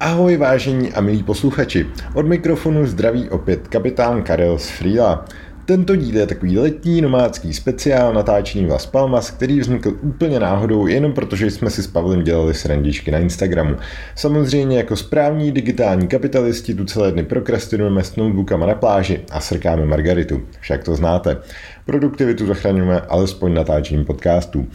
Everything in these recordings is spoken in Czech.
Ahoj vážení a milí posluchači, od mikrofonu zdraví opět kapitán Karel z Frýla. Tento díl je takový letní nomádský speciál natáčený Las Palmas, který vznikl úplně náhodou, jenom protože jsme si s Pavlem dělali srandičky na Instagramu. Samozřejmě jako správní digitální kapitalisti tu celé dny prokrastinujeme s notebookama na pláži a srkáme margaritu. Však to znáte. Produktivitu zachraňujeme alespoň natáčením podcastů.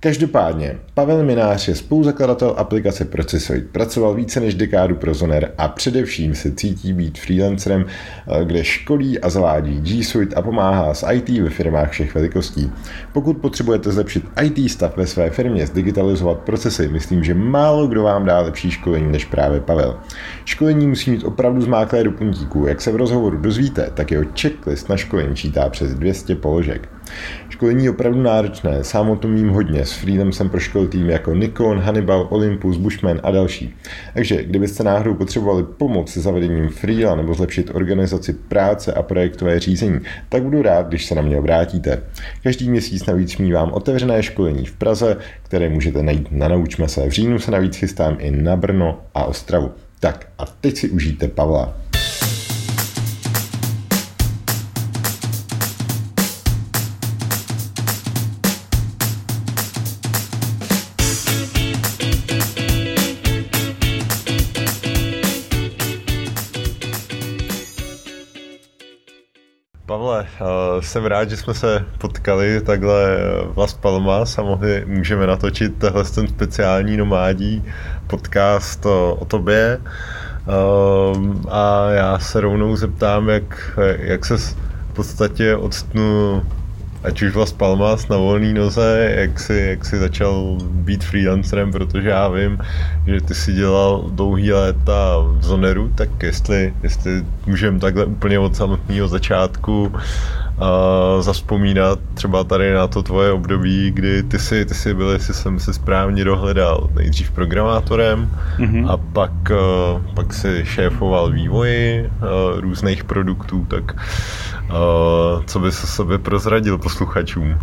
Každopádně, Pavel Minář je spoluzakladatel aplikace Procesoid. Pracoval více než dekádu pro Zoner a především se cítí být freelancerem, eh, kde školí a zavádí G Suite a pomáhá s IT ve firmách všech velikostí. Pokud potřebujete zlepšit IT stav ve své firmě, zdigitalizovat procesy, myslím, že málo kdo vám dá lepší školení než právě Pavel. Školení musí mít opravdu zmáklé do puntíků. Jak se v rozhovoru dozvíte, tak jeho checklist na školení čítá přes 200 položek. Školení je opravdu náročné, sám o tom vím hodně, s Freedom jsem proškolil tým jako Nikon, Hannibal, Olympus, Bushman a další. Takže kdybyste náhodou potřebovali pomoc se zavedením Freela nebo zlepšit organizaci práce a projektové řízení, tak budu rád, když se na mě obrátíte. Každý měsíc navíc mívám otevřené školení v Praze, které můžete najít na Naučme se. V říjnu se navíc chystám i na Brno a Ostravu. Tak a teď si užijte Pavla. Jsem rád, že jsme se potkali takhle v Las Palmas a mohli, můžeme natočit tenhle ten speciální nomádí podcast o, o tobě. Um, a já se rovnou zeptám, jak, jak se v podstatě odstnu ať už Las Palmas na volný noze, jak si, jak si začal být freelancerem, protože já vím, že ty si dělal dlouhý léta v Zoneru, tak jestli, jestli můžeme takhle úplně od samotného začátku uh, zaspomínat třeba tady na to tvoje období, kdy ty si, ty si byl, jestli jsem si správně dohledal, nejdřív programátorem mm-hmm. a pak, uh, pak si šéfoval vývoji uh, různých produktů, tak uh, co bys o sobě prozradil posluchačům?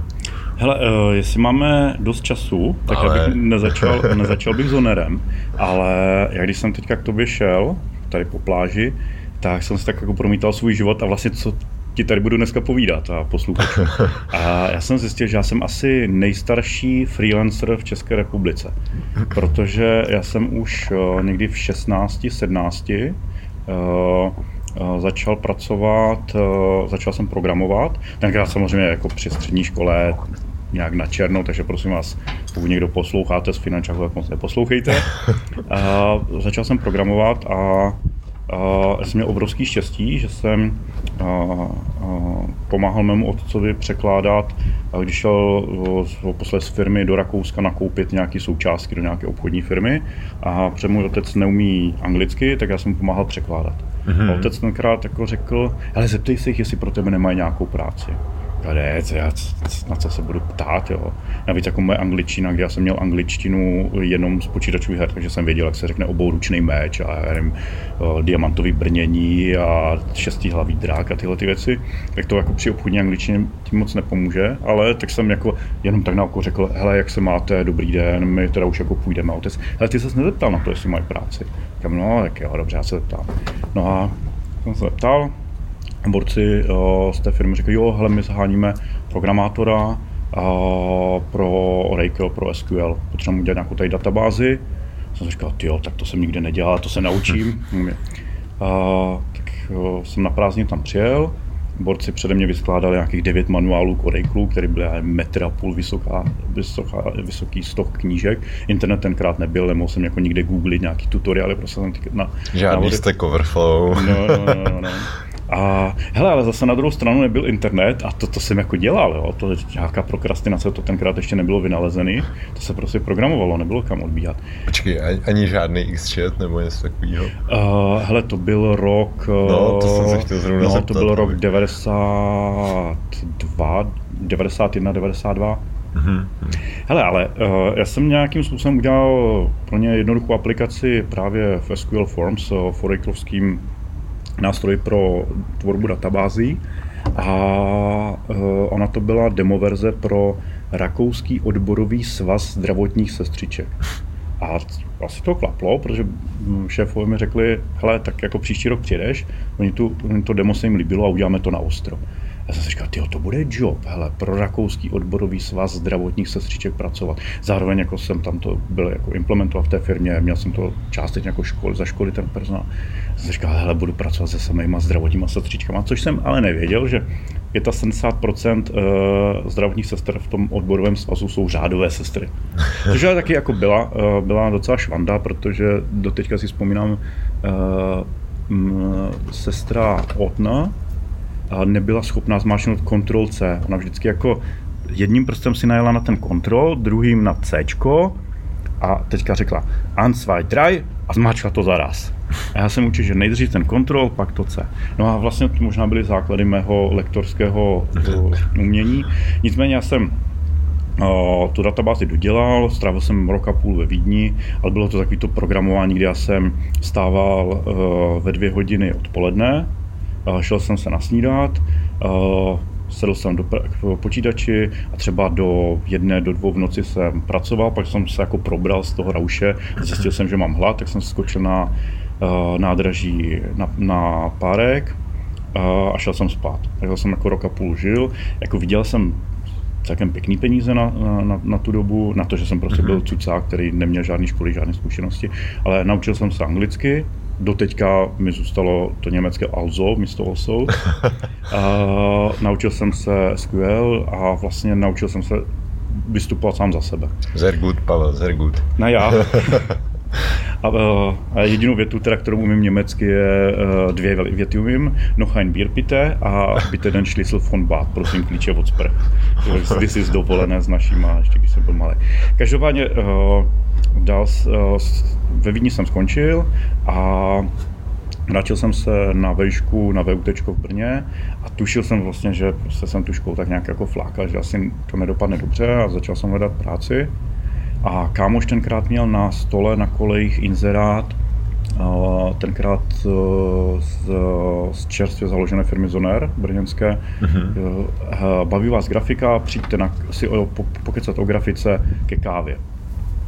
Hele, jestli máme dost času, tak ale... abych nezačal, nezačal bych zonerem, ale já když jsem teďka k tobě šel, tady po pláži, tak jsem si tak jako promítal svůj život a vlastně co ti tady budu dneska povídat a posluchačům. A já jsem zjistil, že já jsem asi nejstarší freelancer v České republice, protože já jsem už uh, někdy v 16, 17 uh, uh, začal pracovat, začal jsem programovat. Tenkrát samozřejmě jako při střední škole nějak na černo, takže prosím vás, pokud někdo posloucháte z Finančáku, tak moc neposlouchejte. Uh, začal jsem programovat a já jsem měl obrovský štěstí, že jsem pomáhal mému otcovi překládat, když šel posled z firmy do Rakouska nakoupit nějaké součástky do nějaké obchodní firmy a protože můj otec neumí anglicky, tak já jsem mu pomáhal překládat. Mm-hmm. A otec tenkrát jako řekl, ale zeptej se jich, jestli pro tebe nemají nějakou práci ne, já, na co se budu ptát, jo. Navíc jako moje angličtina, kde já jsem měl angličtinu jenom z počítačových her, takže jsem věděl, jak se řekne obouručný meč a já nevím, diamantový brnění a šestihlavý drák a tyhle ty věci, tak to jako při obchodní angličtině tím moc nepomůže, ale tak jsem jako jenom tak na oko řekl, hele, jak se máte, dobrý den, my teda už jako půjdeme. Otec, hele, ty se nezeptal na to, jestli mají práci. Říkám, no, tak jo, dobře, já se zeptám. No a jsem se zeptal, borci uh, z té firmy říkají, jo, hele, my zaháníme programátora uh, pro Oracle, pro SQL, potřebujeme udělat nějakou tady databázi. Jsem říkal, jo, tak to jsem nikdy nedělal, to se naučím. uh, tak uh, jsem na prázdniny tam přijel, borci přede mě vyskládali nějakých devět manuálů k Oracle, který byl metr a půl vysoká, vysoká, vysoký stok knížek. Internet tenkrát nebyl, nemohl jsem jako nikde googlit nějaký tutoriály, prostě jsem na... Žádný na Stack Overflow. No, no, no, no, no. A hele, ale zase na druhou stranu nebyl internet a to, to jsem jako dělal, jo. To nějaká prokrastinace, to tenkrát ještě nebylo vynalezený. To se prostě programovalo, nebylo kam odbíhat. Počkej, ani, žádný XChat nebo něco takového? Uh, hele, to byl rok... No, to jsem se chtěl zrovna No, zeptat, to byl rok 92, 91, 92. Mm-hmm. Hele, ale uh, já jsem nějakým způsobem udělal pro ně jednoduchou aplikaci právě v SQL Forms, uh, forexlovským nástroj pro tvorbu databází a uh, ona to byla demoverze pro Rakouský odborový svaz zdravotních sestřiček. A asi to klaplo, protože šéfové mi řekli, hele, tak jako příští rok přijdeš, oni, tu, oni to demo se jim líbilo a uděláme to na ostro. Já jsem si říkal, tyjo, to bude job, hele, pro rakouský odborový svaz zdravotních sestřiček pracovat. Zároveň jako jsem tam to byl jako implementoval v té firmě, měl jsem to částečně jako školy, za školy ten personál. Já jsem si říkal, hele, budu pracovat se samýma zdravotníma sestřičkama, což jsem ale nevěděl, že 75% eh, zdravotních sester v tom odborovém svazu jsou řádové sestry. Což ale taky jako byla, eh, byla docela švanda, protože doteďka si vzpomínám, eh, sestra Otna, nebyla schopná zmáčknout Ctrl C. Ona vždycky jako jedním prstem si najela na ten kontrol, druhým na C a teďka řekla Eins, zwei, drei a zmáčkla to zaraz. A já jsem učil, že nejdřív ten kontrol, pak to C. No a vlastně to možná byly základy mého lektorského umění. Nicméně já jsem tu databázi dodělal, strávil jsem rok a půl ve Vídni, ale bylo to takový to programování, kdy já jsem stával ve dvě hodiny odpoledne, šel jsem se nasnídat, sedl jsem do počítači a třeba do jedné, do dvou v noci jsem pracoval, pak jsem se jako probral z toho rauše, zjistil jsem, že mám hlad, tak jsem skočil na nádraží na, na párek a šel jsem spát. Takže jsem jako rok a půl žil, jako viděl jsem celkem pěkný peníze na, na, na tu dobu, na to, že jsem prostě byl mhm. cucák, který neměl žádné školy, žádné zkušenosti, ale naučil jsem se anglicky, doteďka mi zůstalo to německé also místo also. A naučil jsem se SQL a vlastně naučil jsem se vystupovat sám za sebe. Sehr gut, Pavel, sehr gut. Na já. A, a jedinou větu, teda, kterou umím německy, je uh, dvě věty umím. Noch ein Bier bitte a bitte den Schlüssel von Bad. Prosím klíče od spr. This is dovolené s našima, ještě když jsem byl malý. Každopádně dal, uh, ve Vídni jsem skončil a Vrátil jsem se na vejšku, na VUT v Brně a tušil jsem vlastně, že prostě jsem tu školu tak nějak jako flákal, že asi to nedopadne dobře a začal jsem hledat práci. A kámoš tenkrát měl na stole na kolejích inzerát, tenkrát e, z, z čerstvě založené firmy Zoner brněnské. Mm-hmm. Baví vás grafika, přijďte na, si o, po, pokecat o grafice ke kávě.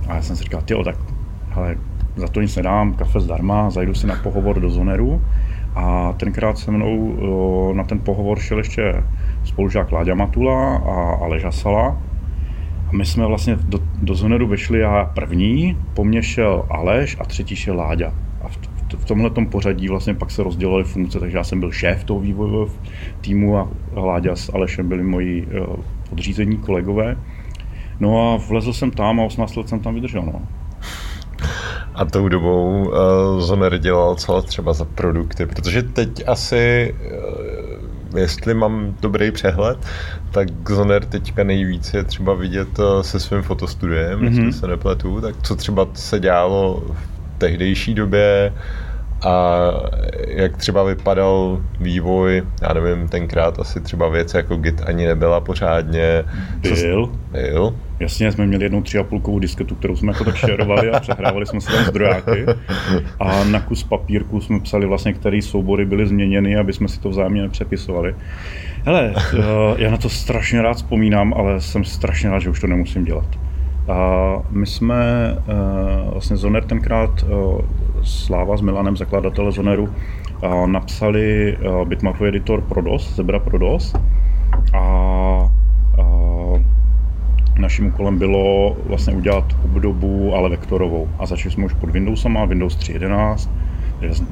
A já jsem si říkal, tyjo, tak hele, za to nic nedám, kafe zdarma, zajdu si na pohovor do Zoneru. A tenkrát se mnou na ten pohovor šel ještě spolužák Láďa Matula a Aleža Sala a my jsme vlastně do, do Zoneru vešli já první, po mně šel Aleš a třetí šel Láďa. A v, v, v tomhle pořadí vlastně pak se rozdělovaly funkce, takže já jsem byl šéf toho vývojového týmu a Láďa s Alešem byli moji uh, podřízení kolegové. No a vlezl jsem tam a 18 let jsem tam vydržel. No. A tou dobou uh, Zoner dělal co třeba za produkty? Protože teď asi uh, jestli mám dobrý přehled, tak Zoner teďka nejvíc je třeba vidět eh, se svým fotostudiem, mm-hmm. jestli se nepletu, tak co třeba se dělalo v tehdejší době, a jak třeba vypadal vývoj, já nevím, tenkrát asi třeba věc jako Git ani nebyla pořádně. Byl. Co, byl. Jasně, jsme měli jednou tři a půlkovou disketu, kterou jsme jako tak šerovali a přehrávali jsme si tam zdrojáky. A na kus papírku jsme psali vlastně, které soubory byly změněny, aby jsme si to vzájemně nepřepisovali. Hele, eh, já na to strašně rád vzpomínám, ale jsem strašně rád, že už to nemusím dělat. A my jsme, eh, vlastně Zoner tenkrát, eh, Sláva s Milanem, zakladatele Zoneru, napsali bitmapový editor pro DOS, Zebra pro DOS. A naším úkolem bylo vlastně udělat obdobu, ale vektorovou. A začali jsme už pod Windowsama, Windows 3.11, takže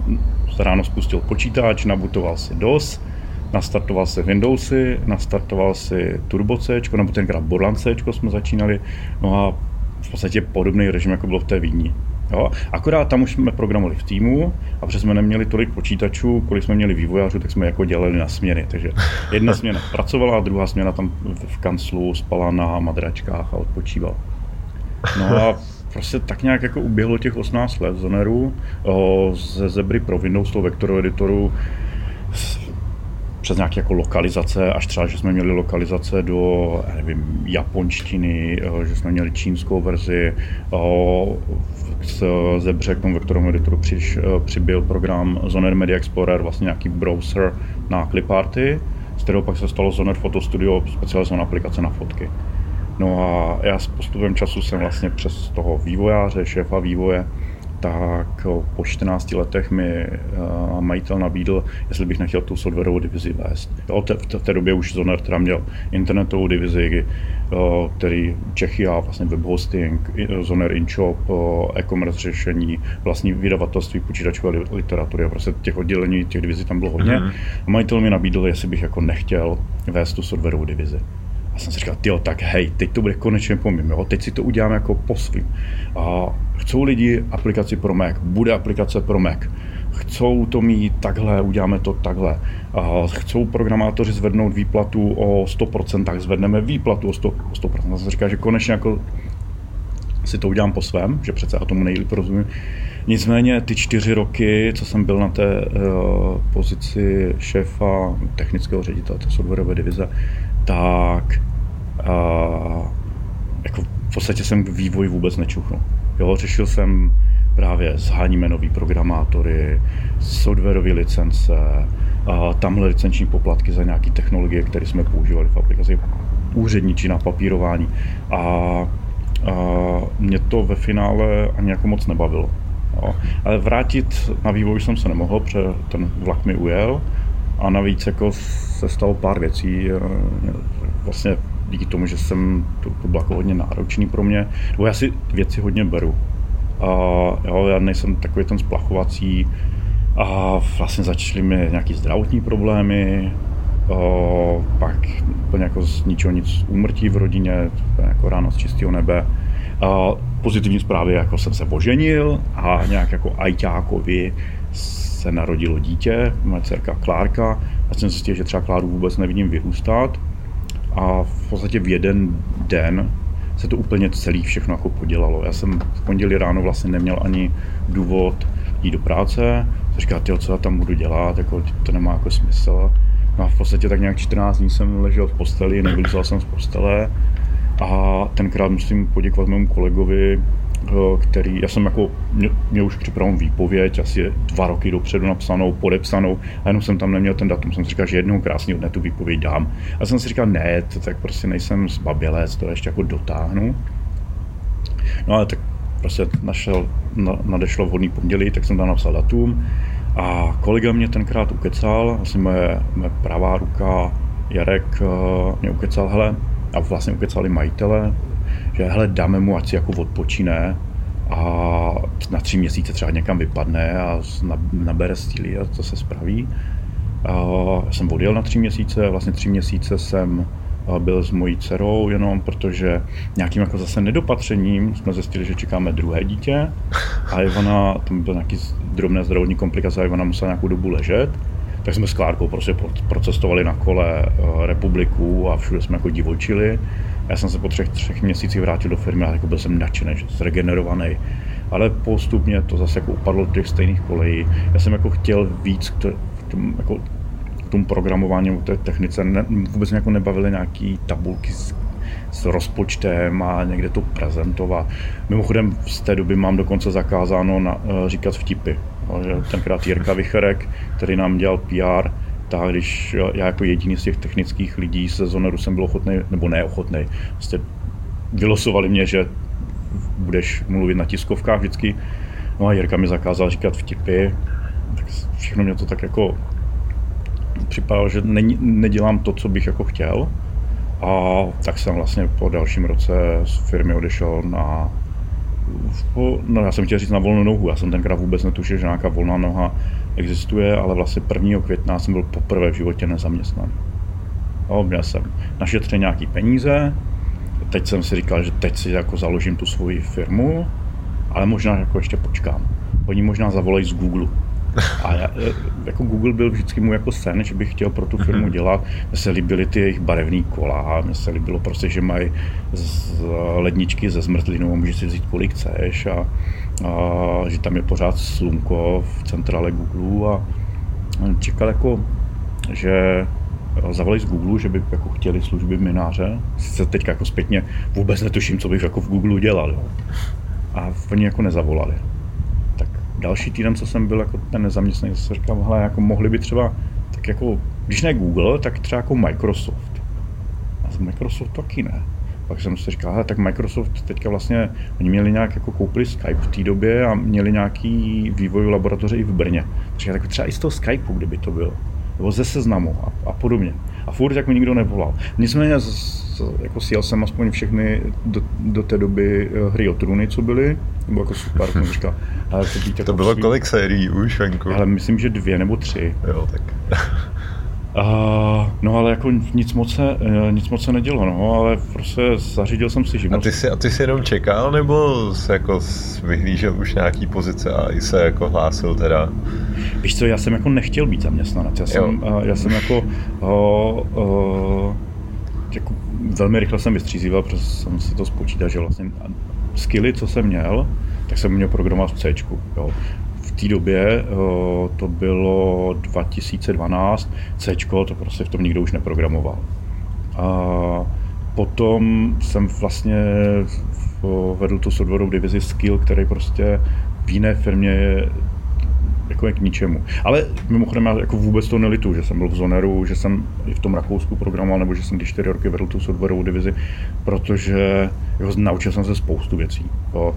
ráno spustil počítač, nabutoval si DOS, nastartoval si Windowsy, nastartoval si Turbo C, nebo tenkrát Borland C jsme začínali, no a v podstatě podobný režim, jako bylo v té Vídni. Jo? Akorát tam už jsme programovali v týmu a protože jsme neměli tolik počítačů, kolik jsme měli vývojářů, tak jsme jako dělali na směny. Takže jedna směna pracovala a druhá směna tam v kanclu spala na madračkách a odpočívala. No a prostě tak nějak jako uběhlo těch 18 let Zoneru ze Zebry pro Windows, toho vektoru editoru, přes nějaké jako lokalizace, až třeba, že jsme měli lokalizace do nevím, japonštiny, eh, že jsme měli čínskou verzi, eh, S Zebřekom, ve kterém editoru přiš, eh, přibyl program Zoner Media Explorer, vlastně nějaký browser na Cliparty, z kterého pak se stalo Zoner Photo Studio, specializovaná aplikace na fotky. No a já s postupem času jsem vlastně přes toho vývojáře, šéfa vývoje, tak po 14 letech mi eh, majitel nabídl, jestli bych nechtěl tu softwarovou divizi vést. Jo, v té době už Zoner teda měl internetovou divizi, který Čechy a vlastně web hosting, Zoner InShop, e-commerce řešení, vlastní vydavatelství počítačové literatury. Prostě těch oddělení, těch divizí tam bylo hodně. Mm-hmm. A majitel mi nabídl, jestli bych jako nechtěl vést tu softwarovou divizi. A jsem si říkal, jo, tak hej, teď to bude konečně po mým, jo? teď si to uděláme jako po svým. A chcou lidi aplikaci pro Mac, bude aplikace pro Mac. Chcou to mít takhle, uděláme to takhle. A chcou programátoři zvednout výplatu o 100%, tak zvedneme výplatu o 100%. O 100%. A jsem říkal, že konečně jako si to udělám po svém, že přece a tomu nejlíp rozumím. Nicméně ty čtyři roky, co jsem byl na té uh, pozici šéfa technického ředitele té softwarové divize, tak uh, jako v podstatě jsem vývoj vůbec nečuchnul. Jo, řešil jsem právě zháníme nový programátory, softwarové licence, a tamhle licenční poplatky za nějaké technologie, které jsme používali v aplikaci, úředničí na papírování. A, a mě to ve finále ani jako moc nebavilo. Jo. Ale vrátit na vývoj jsem se nemohl, protože ten vlak mi ujel a navíc jako se stalo pár věcí. Eh, vlastně díky tomu, že jsem, to, to bylo jako hodně náročný pro mě, nebo já si věci hodně beru. A jo, já nejsem takový ten splachovací a vlastně začaly mi nějaký zdravotní problémy, O, pak úplně jako z ničeho nic úmrtí v rodině, jako ráno z čistého nebe. A pozitivní zprávy, jako jsem se oženil a nějak jako ajťákovi se narodilo dítě, moje dcerka Klárka. Já jsem zjistil, že třeba Kláru vůbec nevidím vyrůstat. A v podstatě v jeden den se to úplně celý všechno jako podělalo. Já jsem v pondělí ráno vlastně neměl ani důvod jít do práce. Říkal, ty, co já tam budu dělat, jako, to nemá jako smysl. No a v podstatě tak nějak 14 dní jsem ležel v posteli, nevylízal jsem z postele. A tenkrát musím poděkovat mému kolegovi, který, já jsem jako, mě, mě už připraven výpověď, asi dva roky dopředu napsanou, podepsanou, a jenom jsem tam neměl ten datum. Jsem si říkal, že jednou krásného dne tu výpověď dám. A jsem si říkal, ne, to, tak prostě nejsem zbabělec, to ještě jako dotáhnu. No ale tak prostě našel, na, nadešlo vhodný pondělí, tak jsem tam napsal datum. A kolega mě tenkrát ukecal, asi moje, moje pravá ruka Jarek eh, mě ukecal, hele, a vlastně ukecali majitele, že hele, dáme mu, ať si jako odpočíne a na tři měsíce třeba někam vypadne a nabere stíly a to se spraví. A jsem odjel na tři měsíce, vlastně tři měsíce jsem byl s mojí dcerou jenom protože nějakým jako zase nedopatřením jsme zjistili, že čekáme druhé dítě a Ivana, tam byl nějaký drobné zdravotní komplikace a Ivana musela nějakou dobu ležet tak jsme s Klárkou prostě procestovali na kole republiku a všude jsme jako divočili já jsem se po třech, třech měsících vrátil do firmy a jako byl jsem nadšený, že zregenerovaný. Ale postupně to zase jako upadlo do těch stejných kolejí. Já jsem jako chtěl víc k tomu, jako, k tomu programování, k té technice. Ne, vůbec mě jako nebavily nějaký tabulky s, s rozpočtem a někde to prezentovat. Mimochodem z té doby mám dokonce zakázáno na, uh, říkat vtipy. Tenkrát Jirka Vicherek, který nám dělal PR, tak když já jako jediný z těch technických lidí se Zoneru jsem byl ochotný, nebo neochotný, prostě vylosovali mě, že budeš mluvit na tiskovkách vždycky. No a Jirka mi zakázal říkat vtipy, tak všechno mě to tak jako připadalo, že ne, nedělám to, co bych jako chtěl. A tak jsem vlastně po dalším roce z firmy odešel na no já jsem chtěl říct na volnou nohu, já jsem tenkrát vůbec netušil, že nějaká volná noha existuje, ale vlastně 1. května jsem byl poprvé v životě nezaměstnaný. No, měl jsem našetřené nějaký peníze, teď jsem si říkal, že teď si jako založím tu svoji firmu, ale možná jako ještě počkám. Oni možná zavolají z Google. A já, e, jako Google byl vždycky můj jako sen, že bych chtěl pro tu firmu mhm. dělat. Mně se líbily ty jejich barevné kola, mně se líbilo prostě, že mají z ledničky ze zmrzlinou, můžeš si vzít kolik chceš a, a že tam je pořád slunko v centrále Google a čekal jako, že zavolali z Google, že by jako chtěli služby mináře. Sice teďka jako zpětně vůbec netuším, co bych jako v Google dělal. Jo. A oni jako nezavolali další týden, co jsem byl jako ten nezaměstnaný, jsem říkal, hele, jako mohli by třeba, tak jako, když ne Google, tak třeba jako Microsoft. A z Microsoft taky ne. Pak jsem si říkal, tak Microsoft teďka vlastně, oni měli nějak jako koupili Skype v té době a měli nějaký vývoj laboratoře i v Brně. Takže tak třeba i z toho Skypeu, kdyby to bylo. Nebo ze seznamu a, a podobně. A furt jako nikdo nevolal. Nicméně z, jako sjel jsem aspoň všechny do, do té doby eh, hry o trůny, co byly. Nebo jako super, říkal. Ale to, být jako to bylo svý... kolik sérií už venku? Ale myslím, že dvě nebo tři. Jo, tak. Uh, no ale jako nic moc, se, uh, nic moc se nedělo, no, ale prostě zařídil jsem si živnost. A ty jsi, a ty jsi jenom čekal, nebo jsi jako vyhlížel už nějaký pozice a i se jako hlásil teda? Víš co, já jsem jako nechtěl být zaměstnanec, já jsem, uh, já jsem jako, uh, uh, jako velmi rychle jsem vystřízíval, protože jsem si to spočítal, že vlastně skilly, co jsem měl, tak jsem měl programovat v C. Jo té době, eh, to bylo 2012, C, to prostě v tom nikdo už neprogramoval. A potom jsem vlastně vedl tu softwarovou divizi Skill, který prostě v jiné firmě je jako je k ničemu. Ale mimochodem já jako vůbec to nelitu, že jsem byl v Zoneru, že jsem i v tom Rakousku programoval, nebo že jsem ty čtyři roky vedl tu softwarovou divizi, protože jako, naučil jsem se spoustu věcí. Jo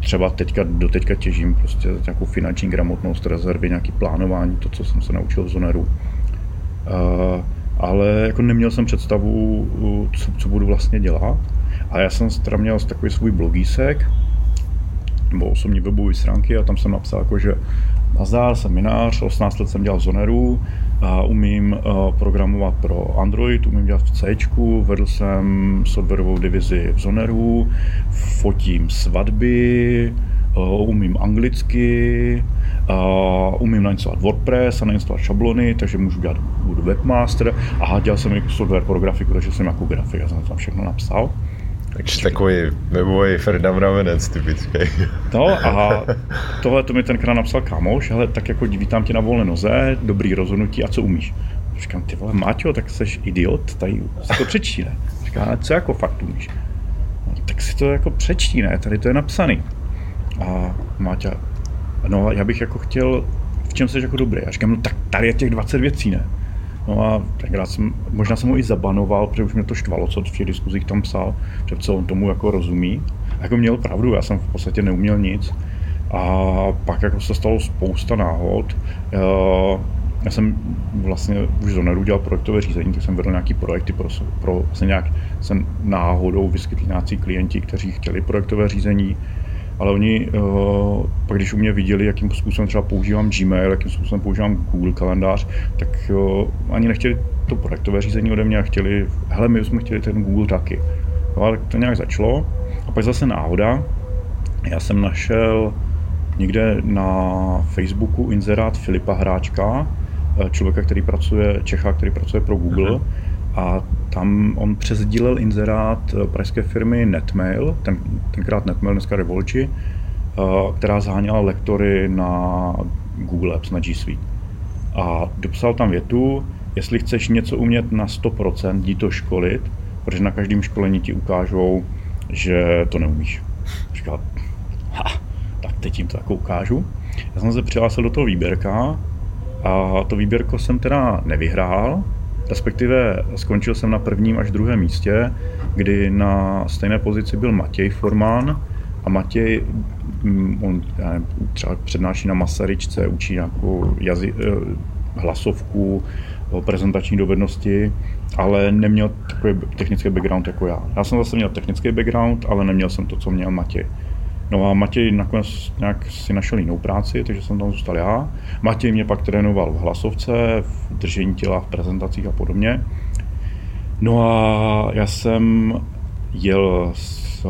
třeba teďka, do teďka těžím prostě nějakou finanční gramotnost, rezervy, nějaký plánování, to, co jsem se naučil v Zoneru. Uh, ale jako neměl jsem představu, co, co budu vlastně dělat. A já jsem teda měl takový svůj blogísek, nebo osobní webové stránky a tam jsem napsal, jako, že nazdár, jsem minář, 18 let jsem dělal v Zoneru, a umím uh, programovat pro Android, umím dělat v C, vedl jsem softwarovou divizi v Zoneru, fotím svatby, uh, umím anglicky, umím nainstalovat WordPress a nainstalovat šablony, takže můžu dělat budu webmaster a dělal jsem i software pro grafiku, takže jsem jako grafik, já jsem tam všechno napsal. Takže takový webový Ferdinand Ravenec typický. No a tohle to mi tenkrát napsal kámoš, ale tak jako vítám tě na volné noze, dobrý rozhodnutí a co umíš? Říkám, ty vole, Máťo, tak jsi idiot, tady si to přečtí, ne? Říkám, co jako fakt umíš? No, tak si to jako přečtí, ne? Tady to je napsaný. A Máťa, no já bych jako chtěl, v čem jsi jako dobrý? A říkám, no tak tady je těch 20 věcí, ne? No a tenkrát jsem, možná jsem ho i zabanoval, protože už mě to štvalo, co v těch diskuzích tam psal, že co on tomu jako rozumí. A jako měl pravdu, já jsem v podstatě neuměl nic. A pak jako se stalo spousta náhod. Já jsem vlastně už z dělal projektové řízení, tak jsem vedl nějaký projekty pro, pro vlastně nějak jsem náhodou vyskytli nějací klienti, kteří chtěli projektové řízení ale oni uh, pak když u mě viděli, jakým způsobem třeba používám Gmail, jakým způsobem používám Google kalendář, tak uh, ani nechtěli to projektové řízení ode mě a chtěli, hele, my jsme chtěli ten Google taky. No, ale to nějak začalo a pak zase náhoda, já jsem našel někde na Facebooku inzerát Filipa Hráčka, eh, člověka, který pracuje, Čecha, který pracuje pro Google. Uh-huh. A tam on přesdílel inzerát eh, pražské firmy Netmail, ten, tenkrát Netmail, dneska Revolči, eh, která zháněla lektory na Google Apps, na G Suite. A dopsal tam větu, jestli chceš něco umět na 100%, jdi to školit, protože na každém školení ti ukážou, že to neumíš. Říkal, ha, tak teď jim to jako ukážu. Já jsem se přihlásil do toho výběrka a to výběrko jsem teda nevyhrál, respektive skončil jsem na prvním až druhém místě, kdy na stejné pozici byl Matěj Formán a Matěj, mm, on třeba přednáší na Masaryčce, učí nějakou jazy, eh, hlasovku, prezentační dovednosti, ale neměl takový technický background jako já. Já jsem zase měl technický background, ale neměl jsem to, co měl Matěj. No a Matěj nakonec nějak si našel jinou práci, takže jsem tam zůstal já. Matěj mě pak trénoval v hlasovce, v držení těla, v prezentacích a podobně. No a já jsem jel s,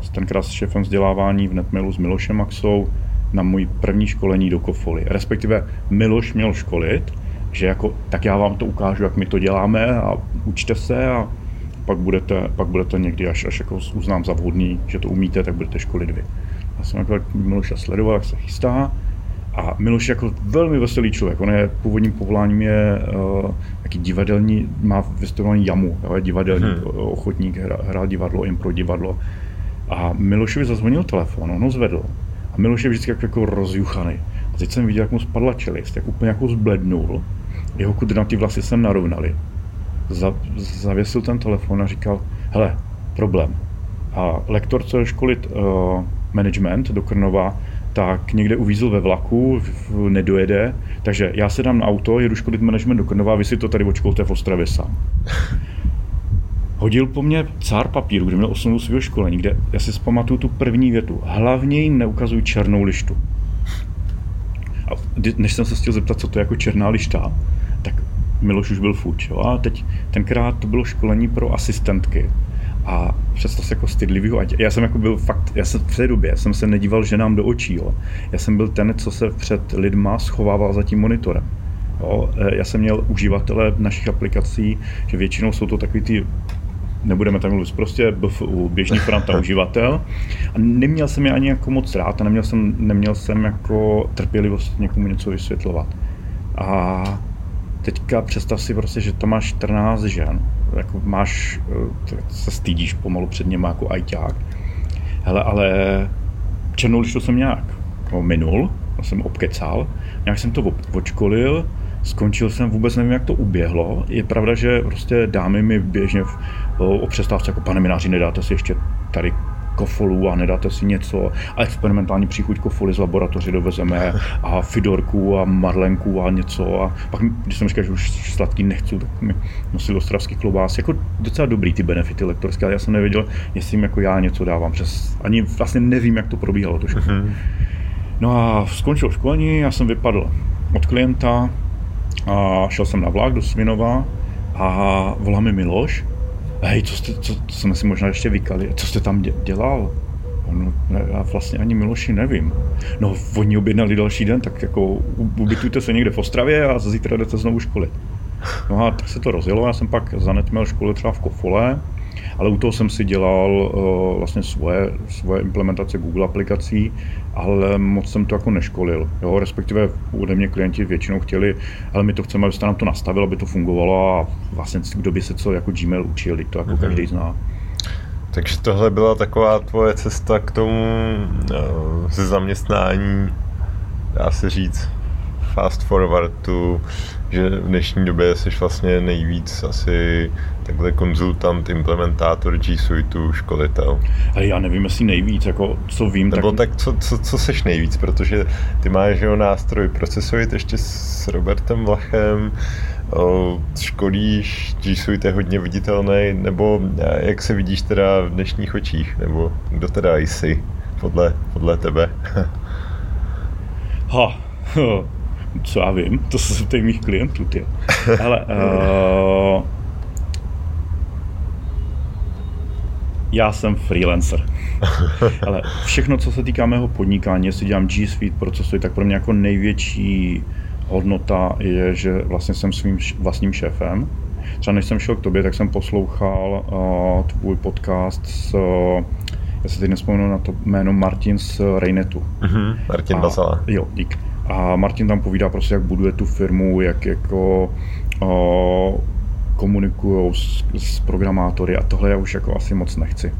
s tenkrát s šéfem vzdělávání v Netmailu s Milošem Maxou na můj první školení do Kofoly. Respektive Miloš měl školit, že jako, tak já vám to ukážu, jak my to děláme a učte se a pak budete, pak budete někdy, až, až jako uznám za vhodný, že to umíte, tak budete školit vy. Já jsem jako Miloša sledoval, jak se chystá. A Miloš jako velmi veselý člověk. On je původním povoláním je uh, jaký divadelní, má vystudovaný jamu, jo, je divadelní hmm. ochotník, hrál divadlo, impro divadlo. A Milošovi zazvonil telefon, on ho zvedl. A Miloš je vždycky jako, jako rozjuchaný. A teď jsem viděl, jak mu spadla čelist, jak úplně jako zblednul. Jeho kudrnatý vlasy se narovnali za, zavěsil ten telefon a říkal, hele, problém. A lektor, co je školit uh, management do Krnova, tak někde uvízl ve vlaku, v, nedojede, takže já se dám na auto, jedu školit management do Krnova a vy si to tady očkolte v Ostravě sám. Hodil po mně cár papíru, kde měl osnovu svého školení, kde já si zpamatuju tu první větu. Hlavně jim neukazuj černou lištu. A než jsem se chtěl zeptat, co to je jako černá lišta, tak Miloš už byl fuč. Jo? A teď tenkrát to bylo školení pro asistentky. A představ se jako stydlivýho, ať já jsem jako byl fakt, já jsem v té době, já jsem se nedíval ženám do očí, jo. Já jsem byl ten, co se před lidma schovával za tím monitorem. Jo. E, já jsem měl uživatele našich aplikací, že většinou jsou to takový ty nebudeme tam mluvit, prostě BFU, běžný franta uživatel. A neměl jsem je ani jako moc rád a neměl jsem, neměl jsem jako trpělivost někomu něco vysvětlovat. A teďka představ si prostě, že tam máš 14 žen, jako máš, eh, se stydíš pomalu před něma jako ajťák. Hele, ale černou lištu jsem nějak no, minul, jsem obkecal, nějak jsem to odškolil, skončil jsem, vůbec nevím, jak to uběhlo. Je pravda, že prostě dámy mi běžně v, o přestávce jako pane mináři, nedáte si ještě tady kofolu a nedáte si něco a experimentální příchuť kofoly z laboratoře dovezeme a fidorku a marlenku a něco a pak, když jsem říkal, že už sladký nechci, tak mi nosil ostravský klobás. Jako docela dobrý ty benefity lektorské, ale já jsem nevěděl, jestli jim jako já něco dávám. Přes, ani vlastně nevím, jak to probíhalo to školení. Mm-hmm. No a skončil školení, já jsem vypadl od klienta a šel jsem na vlak do Svinova a volá mi Miloš hej, co jste, co, to jsme si možná ještě vykali, co jste tam dělal? No, ne, já vlastně ani Miloši nevím. No, oni objednali další den, tak jako ubytujte se někde v Ostravě a zítra jdete znovu školit. No a tak se to rozjelo, já jsem pak zanetměl školy třeba v Kofole, ale u toho jsem si dělal uh, vlastně svoje, svoje implementace Google aplikací, ale moc jsem to jako neškolil. Jo, respektive ode mě klienti většinou chtěli, ale my to chceme, abyste nám to nastavil, aby to fungovalo a vlastně kdo by se co jako Gmail učil, to jako mm-hmm. každý zná. Takže tohle byla taková tvoje cesta k tomu uh, ze zaměstnání, dá se říct, fast forward tu, že v dnešní době jsi vlastně nejvíc asi takhle konzultant, implementátor G Suite, školitel. Ale já nevím, jestli nejvíc, jako co vím. Nebo tak, tak co, co, co seš nejvíc, protože ty máš jeho nástroj procesovit ještě s Robertem Vlachem, školíš, G Suite je hodně viditelný, nebo jak se vidíš teda v dnešních očích, nebo kdo teda jsi podle, podle tebe? ha, co já vím, to se zeptej mých klientů, ty. Ale uh, já jsem freelancer. Ale všechno, co se týká mého podnikání, jestli dělám G Suite procesy, tak pro mě jako největší hodnota je, že vlastně jsem svým vlastním šéfem. Třeba než jsem šel k tobě, tak jsem poslouchal uh, tvůj podcast s, uh, já se teď nespomenu na to jméno, Martin z Rejnetu. Uh-huh, Martin Basala. Jo, dík. A Martin tam povídá prostě, jak buduje tu firmu, jak jako uh, komunikují s, s programátory a tohle já už jako asi moc nechci.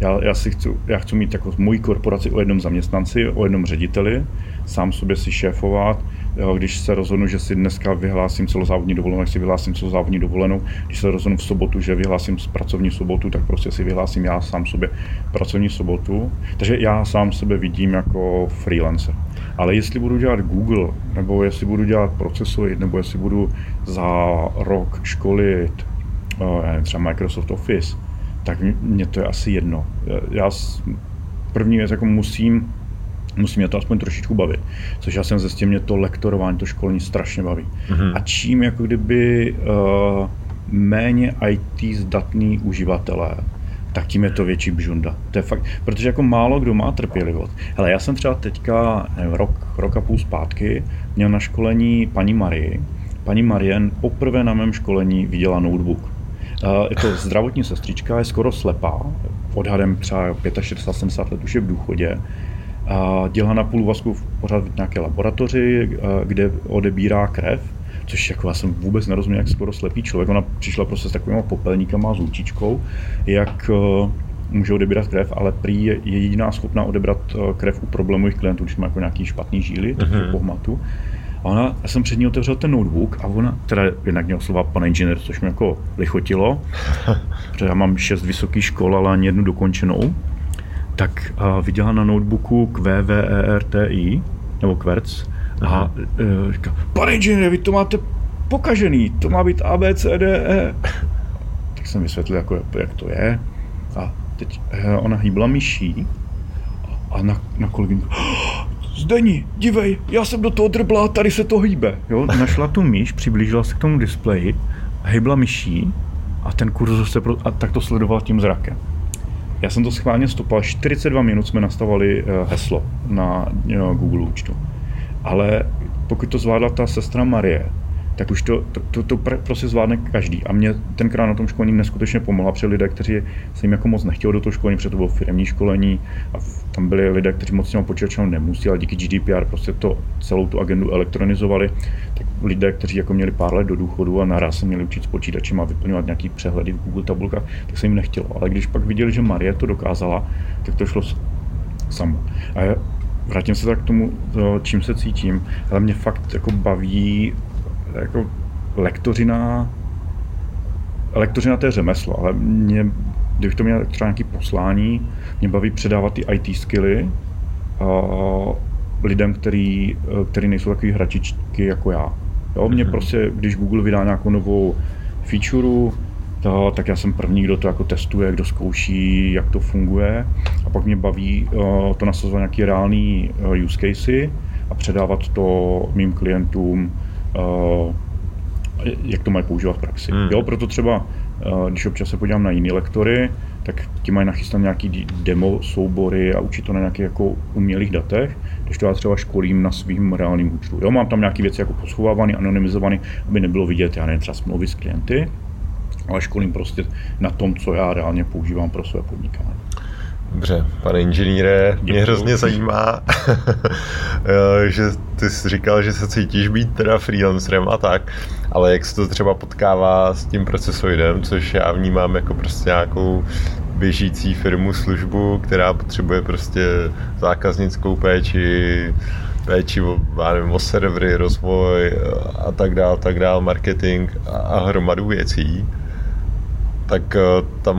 Já, já, si chci, já chci mít jako moji korporaci o jednom zaměstnanci, o jednom řediteli, sám sobě si šéfovat, když se rozhodnu, že si dneska vyhlásím celozávodní dovolenou, tak si vyhlásím celozávodní dovolenou. Když se rozhodnu v sobotu, že vyhlásím pracovní sobotu, tak prostě si vyhlásím já sám sobě pracovní sobotu. Takže já sám sebe vidím jako freelancer. Ale jestli budu dělat Google, nebo jestli budu dělat procesory, nebo jestli budu za rok školit eh, třeba Microsoft Office, tak mě to je asi jedno. Já první věc jako musím musí mě to aspoň trošičku bavit. Což já jsem zjistil, mě to lektorování, to školní strašně baví. Mm-hmm. A čím jako kdyby uh, méně IT zdatný uživatelé, tak tím je to větší bžunda. To je fakt, protože jako málo kdo má trpělivost. Hele, já jsem třeba teďka nevím, rok, rok a půl zpátky měl na školení paní Marie. Paní Marien poprvé na mém školení viděla notebook. Uh, je to zdravotní sestřička, je skoro slepá, odhadem třeba 65-70 let už je v důchodě a dělá na půl vazku pořád v nějaké laboratoři, kde odebírá krev, což jako já jsem vůbec nerozuměl, jak skoro slepý člověk. Ona přišla prostě s takovými popelníkama, s lůčičkou, jak může odebírat krev, ale prý je jediná schopná odebrat krev u problémových klientů, když má jako nějaký špatný žíly, uh-huh. pohmatu. A ona, já jsem před ní otevřel ten notebook a ona, teda jednak měl slova pan inženýr, což mi jako lichotilo, protože já mám šest vysokých škol, ale ani jednu dokončenou, tak uh, viděla na notebooku QVERTI, nebo Querc, a uh, říká, pane inženýr, vy to máte pokažený, to má být ABCDE. Tak jsem vysvětlil, jako, jak to je. A teď uh, ona hýbla myší a na, na kolegyňku, Zdeni, dívej, já jsem do toho drbla, tady se to hýbe. Jo, našla tu myš, přiblížila se k tomu displeji, hejbla myší a ten kurzor se pro, a tak to sledoval tím zrakem. Já jsem to schválně stopal, 42 minut jsme nastavovali uh, heslo na Google účtu. Ale pokud to zvládla ta sestra Marie, tak už to, to, to, to prostě zvládne každý. A mě tenkrát na tom školení neskutečně pomohla, protože lidé, kteří se jim jako moc nechtěli do toho školení, protože to bylo firmní školení a tam byli lidé, kteří moc s těma počítačem nemusí, ale díky GDPR prostě to celou tu agendu elektronizovali. Tak lidé, kteří jako měli pár let do důchodu a naraz se měli učit s počítačem a vyplňovat nějaký přehledy v Google tabulkách, tak se jim nechtělo. Ale když pak viděli, že Marie to dokázala, tak to šlo samo. A vrátím se tak k tomu, čím se cítím, ale mě fakt jako baví jako lektořina, lektořina to je řemeslo, ale mě, kdybych to měl třeba nějaký poslání, mě baví předávat ty IT skilly uh, lidem, který, který nejsou takový hračičky jako já. Jo, mě mm-hmm. prostě, když Google vydá nějakou novou feature, to, tak já jsem první, kdo to jako testuje, kdo zkouší, jak to funguje. A pak mě baví uh, to nasazovat nějaké reální uh, use casey a předávat to mým klientům uh, jak to mají používat v praxi. Hmm. Jo, proto třeba, uh, když občas se podívám na jiné lektory, tak ti mají nachystat nějaký demo soubory a učit to na nějakých jako umělých datech, když to já třeba školím na svým reálným účtu. Jo, mám tam nějaké věci jako poschovávané, anonymizované, aby nebylo vidět, já nevím, třeba smlouvy s klienty, ale školím prostě na tom, co já reálně používám pro své podnikání. Dobře, pane inženýre, Děkuju. mě hrozně zajímá, že ty jsi říkal, že se cítíš být teda freelancerem a tak, ale jak se to třeba potkává s tím procesoidem, což já vnímám jako prostě nějakou běžící firmu, službu, která potřebuje prostě zákaznickou péči, péči o, já nevím, o servery, rozvoj a tak dál, tak dál, marketing a, a hromadu věcí tak eh, tam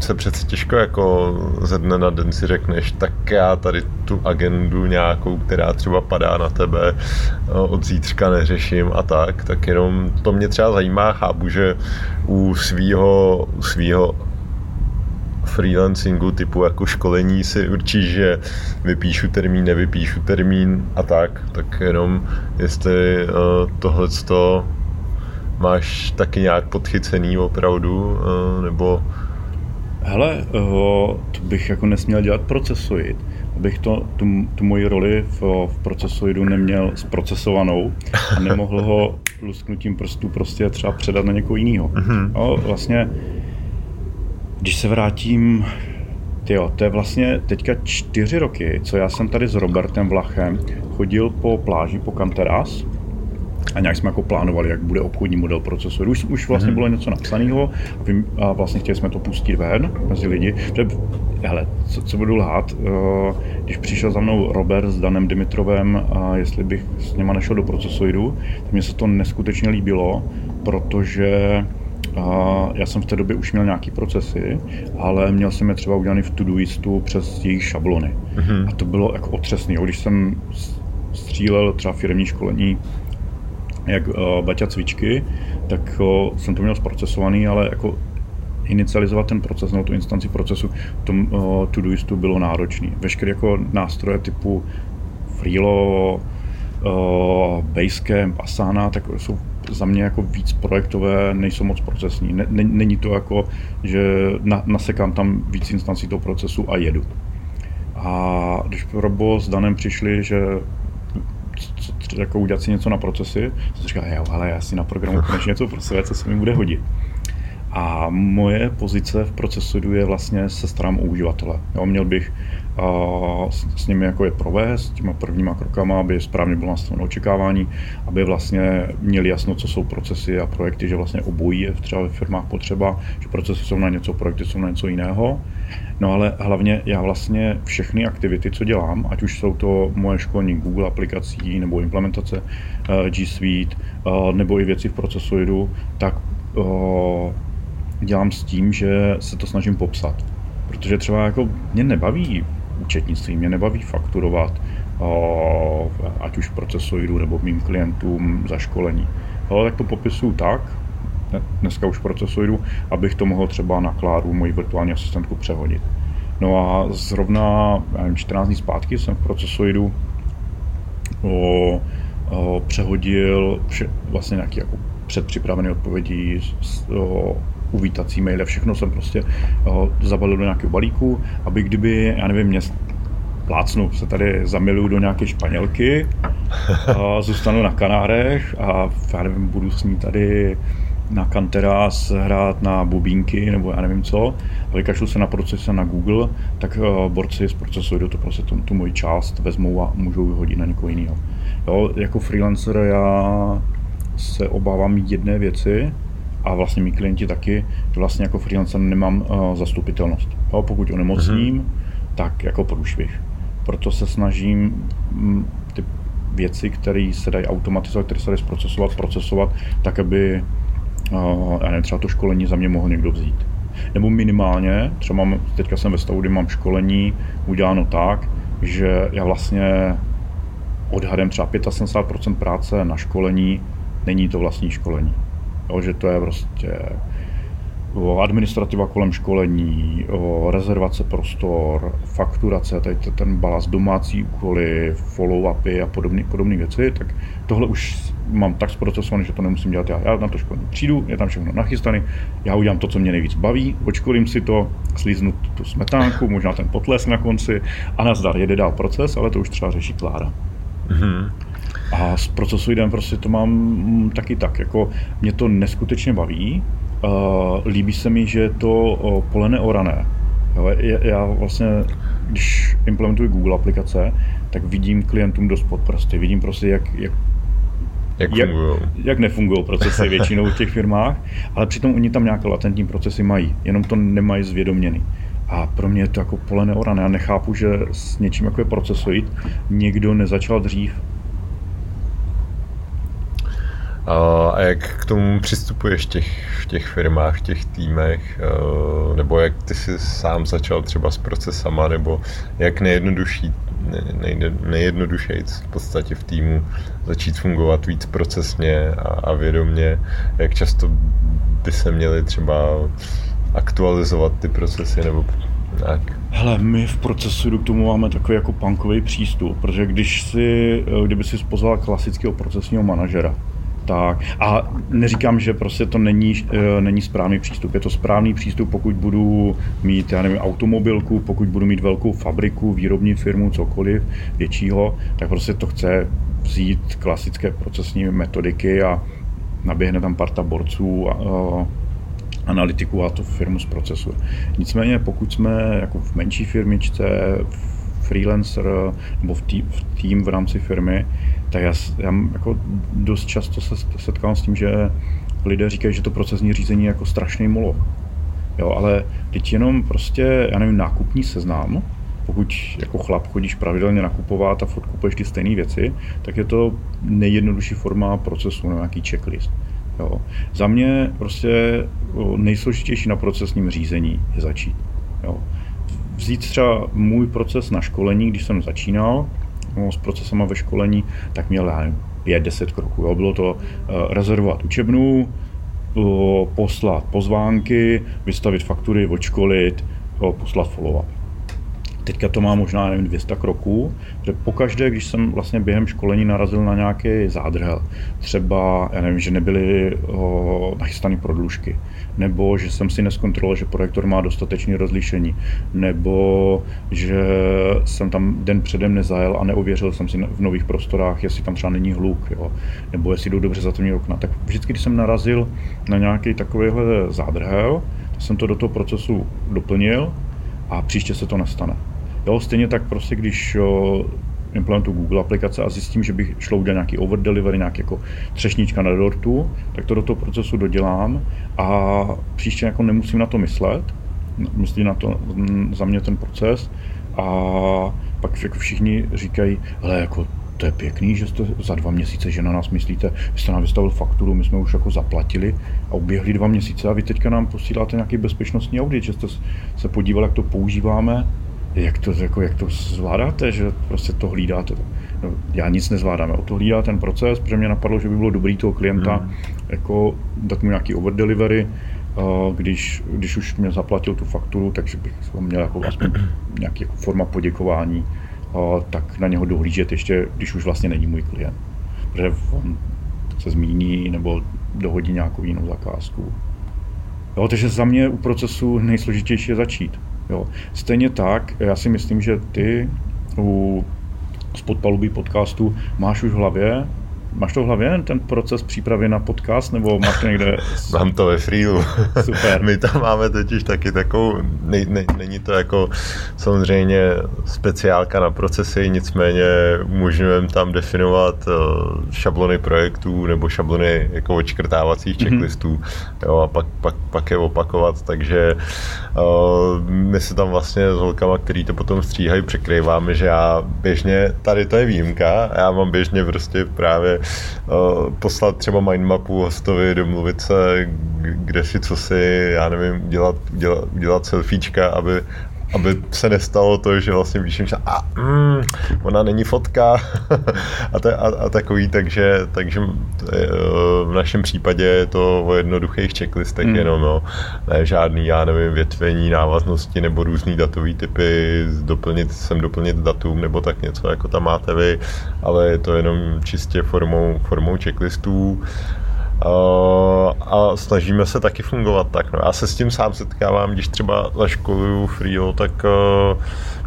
se přece těžko jako ze dne na den si řekneš, tak já tady tu agendu nějakou, která třeba padá na tebe, eh, od zítřka neřeším a tak, tak jenom to mě třeba zajímá, chápu, že u svýho, u svýho freelancingu typu jako školení si určíš, že vypíšu termín, nevypíšu termín a tak, tak jenom jestli uh, tohleto máš taky nějak podchycený opravdu, eh, nebo... Hele, eh, to bych jako nesměl dělat procesoid. Abych to, tu, tu moji roli v, v procesoidu neměl zprocesovanou a nemohl ho lusknutím prstů prostě třeba předat na někoho jiného. Mm-hmm. No, vlastně, když se vrátím Jo, to je vlastně teďka čtyři roky, co já jsem tady s Robertem Vlachem chodil po pláži po Canteras a nějak jsme jako plánovali, jak bude obchodní model procesoru. Už, už vlastně mm-hmm. bylo něco napsaného a, a vlastně chtěli jsme to pustit ven mezi lidi. Hele, co, co budu lhát, uh, když přišel za mnou Robert s Danem Dimitrovem, a jestli bych s něma nešel do procesoidu, tak mně se to neskutečně líbilo, protože a já jsem v té době už měl nějaký procesy, ale měl jsem je třeba udělaný v Todoistu přes jejich šablony. Mm-hmm. A to bylo jako otřesný. Když jsem střílel třeba firmní školení jak uh, Baťa cvičky, tak uh, jsem to měl zprocesovaný, ale jako inicializovat ten proces nebo tu instanci procesu tom uh, Todoistu bylo náročné. Veškeré jako nástroje typu Freelo, Basecamp, Asana, tak jsou za mě jako víc projektové, nejsou moc procesní. Ne, není to jako, že na, nasekám tam víc instancí toho procesu a jedu. A když Robo s Danem přišli, že co, jako udělat si něco na procesy, jsem říkal, jo, ale já si na programu konečně něco pro sebe, co se mi bude hodit. A moje pozice v procesu je vlastně se starám o uživatele. Jo, měl bych uh, s, s nimi jako je provést těma prvníma krokama, aby správně bylo nastaveno očekávání, aby vlastně měli jasno, co jsou procesy a projekty, že vlastně obojí je třeba ve firmách potřeba, že procesy jsou na něco, projekty jsou na něco jiného. No ale hlavně já vlastně všechny aktivity, co dělám, ať už jsou to moje školní Google aplikací nebo implementace uh, G Suite, uh, nebo i věci v procesoidu, tak uh, dělám s tím, že se to snažím popsat. Protože třeba jako mě nebaví účetnictví, mě nebaví fakturovat, ať už procesoidu nebo mým klientům za školení. Ale tak to popisuju tak, dneska už procesoidu, abych to mohl třeba na Kláru, moji virtuální asistentku, přehodit. No a zrovna nevím, 14 dní zpátky jsem v procesoidu o, o, přehodil vše, vlastně nějaký jako předpřipravené odpovědi, o, uvítací maily, všechno jsem prostě o, zabalil do nějakého balíku, aby kdyby, já nevím, mě plácnu, se tady zamiluju do nějaké Španělky, a zůstanu na Kanárech a já nevím, budu s ní tady na kanteras hrát na bubínky nebo já nevím co a vykašlu se na proces na Google, tak uh, borci z procesu do to prostě tu, tu moji část vezmou a můžou vyhodit na někoho jiného. Jo, jako freelancer já se obávám jedné věci, a vlastně mý klienti taky, že vlastně jako freelancer nemám uh, zastupitelnost. Jo, pokud onemocním, mm-hmm. tak jako průšvih. Proto se snažím m, ty věci, které se dají automatizovat, které se dají zprocesovat, procesovat, tak aby uh, já nevím, třeba to školení za mě mohl někdo vzít. Nebo minimálně, třeba mám, teďka jsem ve stavu, kdy mám školení uděláno tak, že já vlastně odhadem třeba 75% práce na školení není to vlastní školení. Jo, že to je prostě o administrativa kolem školení, o rezervace prostor, fakturace, tady ten balast domácí úkoly, follow-upy a podobné podobné věci, tak tohle už mám tak zprocesované, že to nemusím dělat já. Já na to školení přijdu, je tam všechno nachystané, já udělám to, co mě nejvíc baví, očkolím si to, slíznu tu smetánku, možná ten potles na konci a nazdar, jede dál proces, ale to už třeba řeší Klára. Mm-hmm. A z procesu jdem prostě to mám mm, taky tak, jako mě to neskutečně baví, uh, líbí se mi, že je to uh, pole neorané. Jo, já vlastně, když implementuji Google aplikace, tak vidím klientům dost pod prsty, vidím prostě, jak, jak jak, jak, jak nefungují procesy většinou v těch firmách, ale přitom oni tam nějaké latentní procesy mají, jenom to nemají zvědoměný. A pro mě je to jako pole neorané. Já nechápu, že s něčím jako je procesoid někdo nezačal dřív. A jak k tomu přistupuješ těch, v těch firmách, v těch týmech, nebo jak ty jsi sám začal třeba s procesama, nebo jak nejjednodušší, nejde, nejjednodušeji v podstatě v týmu začít fungovat víc procesně a, a vědomně, jak často by se měli třeba aktualizovat ty procesy nebo tak. Hele, my v procesu k tomu máme takový jako punkový přístup, protože když si, kdyby si pozval klasického procesního manažera, tak. A neříkám, že prostě to není, e, není správný přístup. Je to správný přístup, pokud budu mít, já nevím, automobilku, pokud budu mít velkou fabriku, výrobní firmu, cokoliv většího, tak prostě to chce vzít klasické procesní metodiky a naběhne tam parta borců a, a analytiků a to firmu zprocesuje. Nicméně, pokud jsme jako v menší firmičce, freelancer nebo v tým, v tým v rámci firmy, tak já, já jako dost často se setkám s tím, že lidé říkají, že to procesní řízení je jako strašný molo. Jo, ale teď jenom prostě, já nevím, nákupní seznam, pokud jako chlap chodíš pravidelně nakupovat a furt kupuješ ty stejné věci, tak je to nejjednodušší forma procesu, nějaký checklist. Jo. Za mě prostě nejsložitější na procesním řízení je začít. Jo. Vzít třeba můj proces na školení, když jsem začínal, no, s procesama ve školení, tak měl já 5-10 kroků. Jo. Bylo to uh, rezervovat učebnu, uh, poslat pozvánky, vystavit faktury, odškolit, poslat follow-up. Teďka to má možná nevím, 200 kroků, že pokaždé, když jsem vlastně během školení narazil na nějaký zádrhel, třeba, já nevím, že nebyly nachystané prodlužky, nebo že jsem si neskontroloval, že projektor má dostatečné rozlišení, nebo že jsem tam den předem nezajel a neověřil jsem si v nových prostorách, jestli tam třeba není hluk, jo, nebo jestli jdou dobře zatemní okna. Tak vždycky, když jsem narazil na nějaký takovýhle zádrhel, jsem to do toho procesu doplnil a příště se to nestane. Jo, stejně tak prostě, když jo, implementuju Google aplikace a zjistím, že bych šlo udělat nějaký over delivery, nějaký jako třešnička na dortu, tak to do toho procesu dodělám a příště jako nemusím na to myslet, myslí na to za mě ten proces a pak jako všichni říkají, ale jako to je pěkný, že jste za dva měsíce, že na nás myslíte, vy jste nám vystavil fakturu, my jsme už jako zaplatili a uběhli dva měsíce a vy teďka nám posíláte nějaký bezpečnostní audit, že jste se podívali, jak to používáme, jak to, jako, jak to zvládáte, že prostě to hlídáte. No, já nic nezvládám, o to hlídá ten proces, protože mě napadlo, že by bylo dobrý toho klienta hmm. jako dát mu nějaký over delivery, když, když už mě zaplatil tu fakturu, takže bych ho měl jako aspoň nějaký jako forma poděkování, tak na něho dohlížet ještě, když už vlastně není můj klient. Protože on se zmíní nebo dohodí nějakou jinou zakázku. Jo, takže za mě u procesu nejsložitější je začít. Jo. Stejně tak, já si myslím, že ty u spodpalubí podcastu máš už v hlavě, Máš to v hlavě, ten proces přípravy na podcast, nebo máš to někde? Mám to ve freelu. Super. My tam máme totiž taky takovou, ne, ne, není to jako samozřejmě speciálka na procesy, nicméně umožňujeme tam definovat uh, šablony projektů nebo šablony jako očkrtávacích mhm. checklistů mm-hmm. jo, a pak, pak, pak je opakovat, takže uh, my se tam vlastně s holkama, který to potom stříhají, překrýváme, že já běžně, tady to je výjimka, já mám běžně prostě právě uh, poslat třeba mindmapu hostovi, domluvit se, kde si co si, já nevím, dělat, dělat, dělat selfiečka, aby, aby se nestalo to, že vlastně víš, že a mm, ona není fotka. A, te, a, a, takový, takže, takže eh, v našem případě je to o jednoduchých checklistech mm. jenom, no. ne žádný, já nevím, větvení, návaznosti nebo různý datový typy, doplnit, sem doplnit datum nebo tak něco, jako tam máte vy, ale je to jenom čistě formou, formou checklistů. Uh, a snažíme se taky fungovat tak. No. Já se s tím sám setkávám, když třeba zaškoluju Frio, tak uh,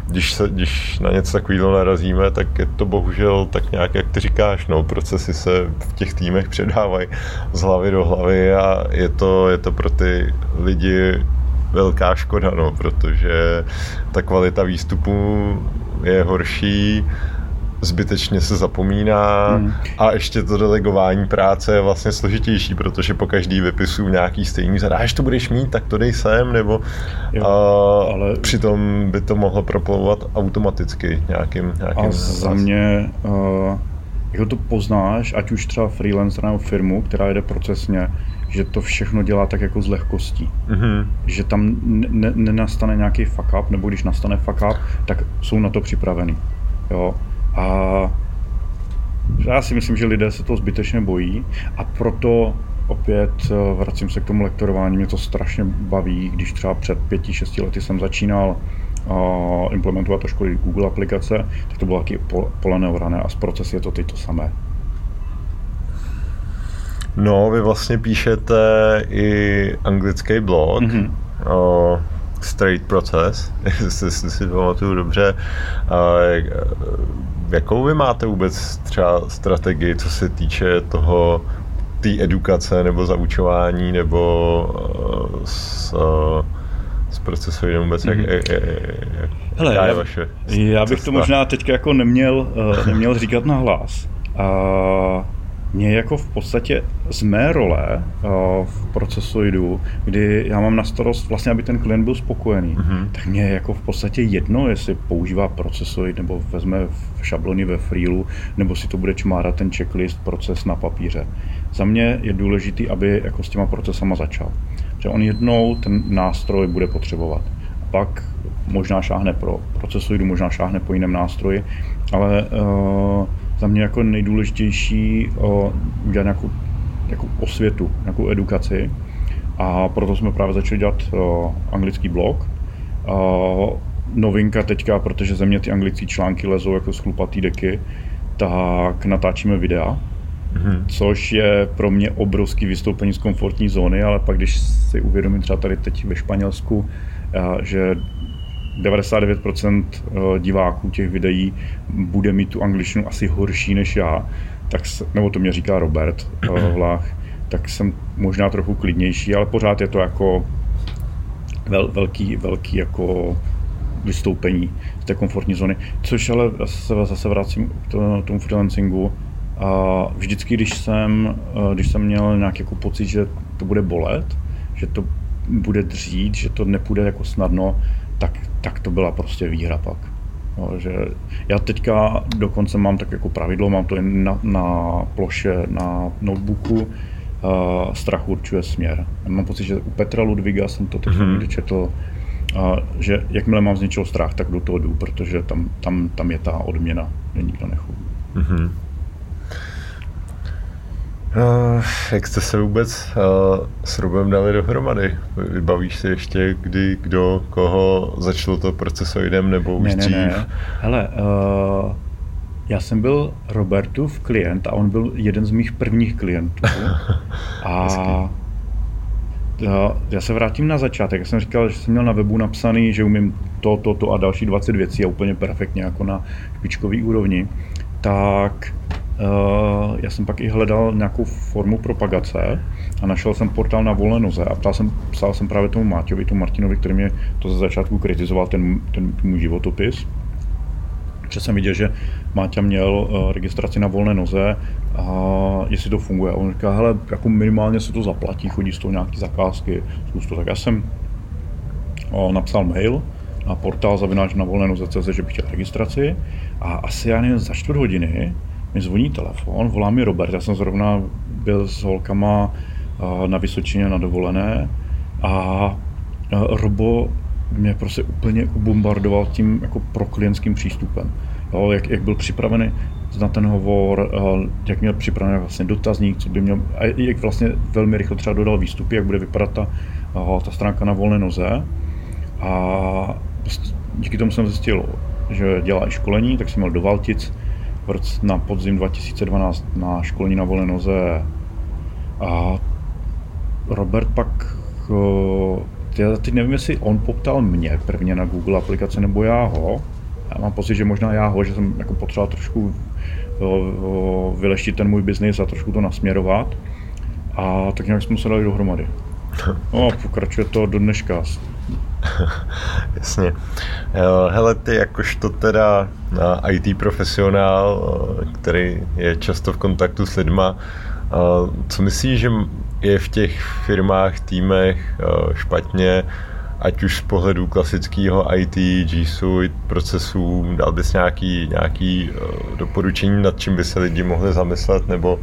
když, se, když na něco takového narazíme, tak je to bohužel tak nějak, jak ty říkáš, no, procesy se v těch týmech předávají z hlavy do hlavy a je to, je to pro ty lidi velká škoda, no, protože ta kvalita výstupu je horší, zbytečně se zapomíná hmm. a ještě to delegování práce je vlastně složitější, protože po každý vypisu nějaký stejný zadáš, to budeš mít, tak to dej sem, nebo jo, a ale... přitom by to mohlo proplouvat automaticky nějakým, nějakým A za mě, uh, jako to poznáš, ať už třeba freelancer nebo firmu, která jede procesně, že to všechno dělá tak jako z lehkostí. Mm-hmm. Že tam nenastane nějaký fuck up, nebo když nastane fuck up, tak jsou na to připraveni. Jo? A já si myslím, že lidé se to zbytečně bojí a proto opět eh, vracím se k tomu lektorování, mě to strašně baví, když třeba před pěti, šesti lety jsem začínal uh, implementovat do školy Google aplikace, tak to bylo taky pole neorané a z procesy je to teď to samé. No, vy vlastně píšete i anglický blog. Mm-hmm. Straight process, jestli si pamatuju dobře. Jakou vy máte vůbec třeba strategii, co se týče toho té edukace nebo zaučování nebo s, s procesovým vůbec, mm-hmm. jak, jak, jak, Hele, já, je vaše já bych cesta? to možná teď jako neměl, uh, neměl říkat na hlas. Uh, mě jako v podstatě z mé role uh, v procesoidu, kdy já mám na starost vlastně, aby ten klient byl spokojený, mm-hmm. tak mě jako v podstatě jedno, jestli používá procesoid nebo vezme v šablony ve freelu, nebo si to bude čmárat ten checklist, proces na papíře. Za mě je důležitý, aby jako s těma procesama začal. Že on jednou ten nástroj bude potřebovat. A pak možná šáhne pro procesoidu, možná šáhne po jiném nástroji, ale uh, za mě jako nejdůležitější o, udělat nějakou, nějakou osvětu, nějakou edukaci. A proto jsme právě začali dělat o, anglický blog. O, novinka teďka, protože ze mě ty anglické články lezou jako schlupatý deky, tak natáčíme videa, mm-hmm. což je pro mě obrovský vystoupení z komfortní zóny, ale pak když si uvědomím třeba tady teď ve Španělsku, že 99% diváků těch videí bude mít tu angličtinu asi horší než já, tak, nebo to mě říká Robert Vlach, tak jsem možná trochu klidnější, ale pořád je to jako vel, velký, velký jako vystoupení z té komfortní zóny, což ale zase, zase vracím k tomu freelancingu. A vždycky, když jsem, když jsem měl nějaký jako pocit, že to bude bolet, že to bude dřít, že to nepůjde jako snadno, tak to byla prostě výhra pak. No, že já teďka dokonce mám tak jako pravidlo, mám to jen na, na ploše na notebooku, uh, strach určuje směr. Já mám pocit, že u Petra Ludviga jsem to teď mm-hmm. četl, uh, že jakmile mám z něčeho strach, tak do toho jdu, protože tam, tam, tam je ta odměna, že nikdo nechodí. Mm-hmm. Uh, jak jste se vůbec uh, s Rubem dali dohromady? Vybavíš si ještě, kdy, kdo, koho začalo to procesoidem nebo už ne, ne, dřív? Ne. Hele, uh, já jsem byl Robertův klient a on byl jeden z mých prvních klientů. a já, já se vrátím na začátek. Já jsem říkal, že jsem měl na webu napsaný, že umím to, to, to a další 20 věcí a úplně perfektně jako na špičkový úrovni. Tak já jsem pak i hledal nějakou formu propagace a našel jsem portál na volné noze a ptal jsem, psal jsem právě tomu Máťovi, tomu Martinovi, který mě to ze začátku kritizoval, ten, ten můj životopis. Že jsem viděl, že Máťa měl uh, registraci na volné noze a jestli to funguje. A on říká, hele, jako minimálně se to zaplatí, chodí z toho nějaký zakázky, zkus to. Tak já jsem napsal mail na portál zavináč na volné noze.cz, že bych chtěl registraci a asi já nevím, za čtvrt hodiny mi zvoní telefon, volá mi Robert, já jsem zrovna byl s holkama na Vysočině na dovolené a Robo mě prostě úplně ubombardoval tím jako proklientským přístupem. Jo, jak, jak byl připravený na ten hovor, jak měl připravený vlastně dotazník, co by měl, a jak vlastně velmi rychle třeba dodal výstupy, jak bude vypadat ta, ta stránka na volné noze. A prostě díky tomu jsem zjistil, že dělá i školení, tak jsem měl do Valtic na podzim 2012 na školení na volné noze a Robert pak, já teď nevím, jestli on poptal mě prvně na Google aplikace nebo já ho. Já mám pocit, že možná já ho, že jsem jako potřeboval trošku vyleštit ten můj biznis a trošku to nasměrovat. A tak nějak jsme se dali dohromady. No a pokračuje to do dneška. Jasně. Hele, ty jakožto teda IT profesionál, který je často v kontaktu s lidma, co myslíš, že je v těch firmách, týmech špatně, ať už z pohledu klasického IT, G Suite, procesů, dal bys nějaký, nějaký doporučení, nad čím by se lidi mohli zamyslet, nebo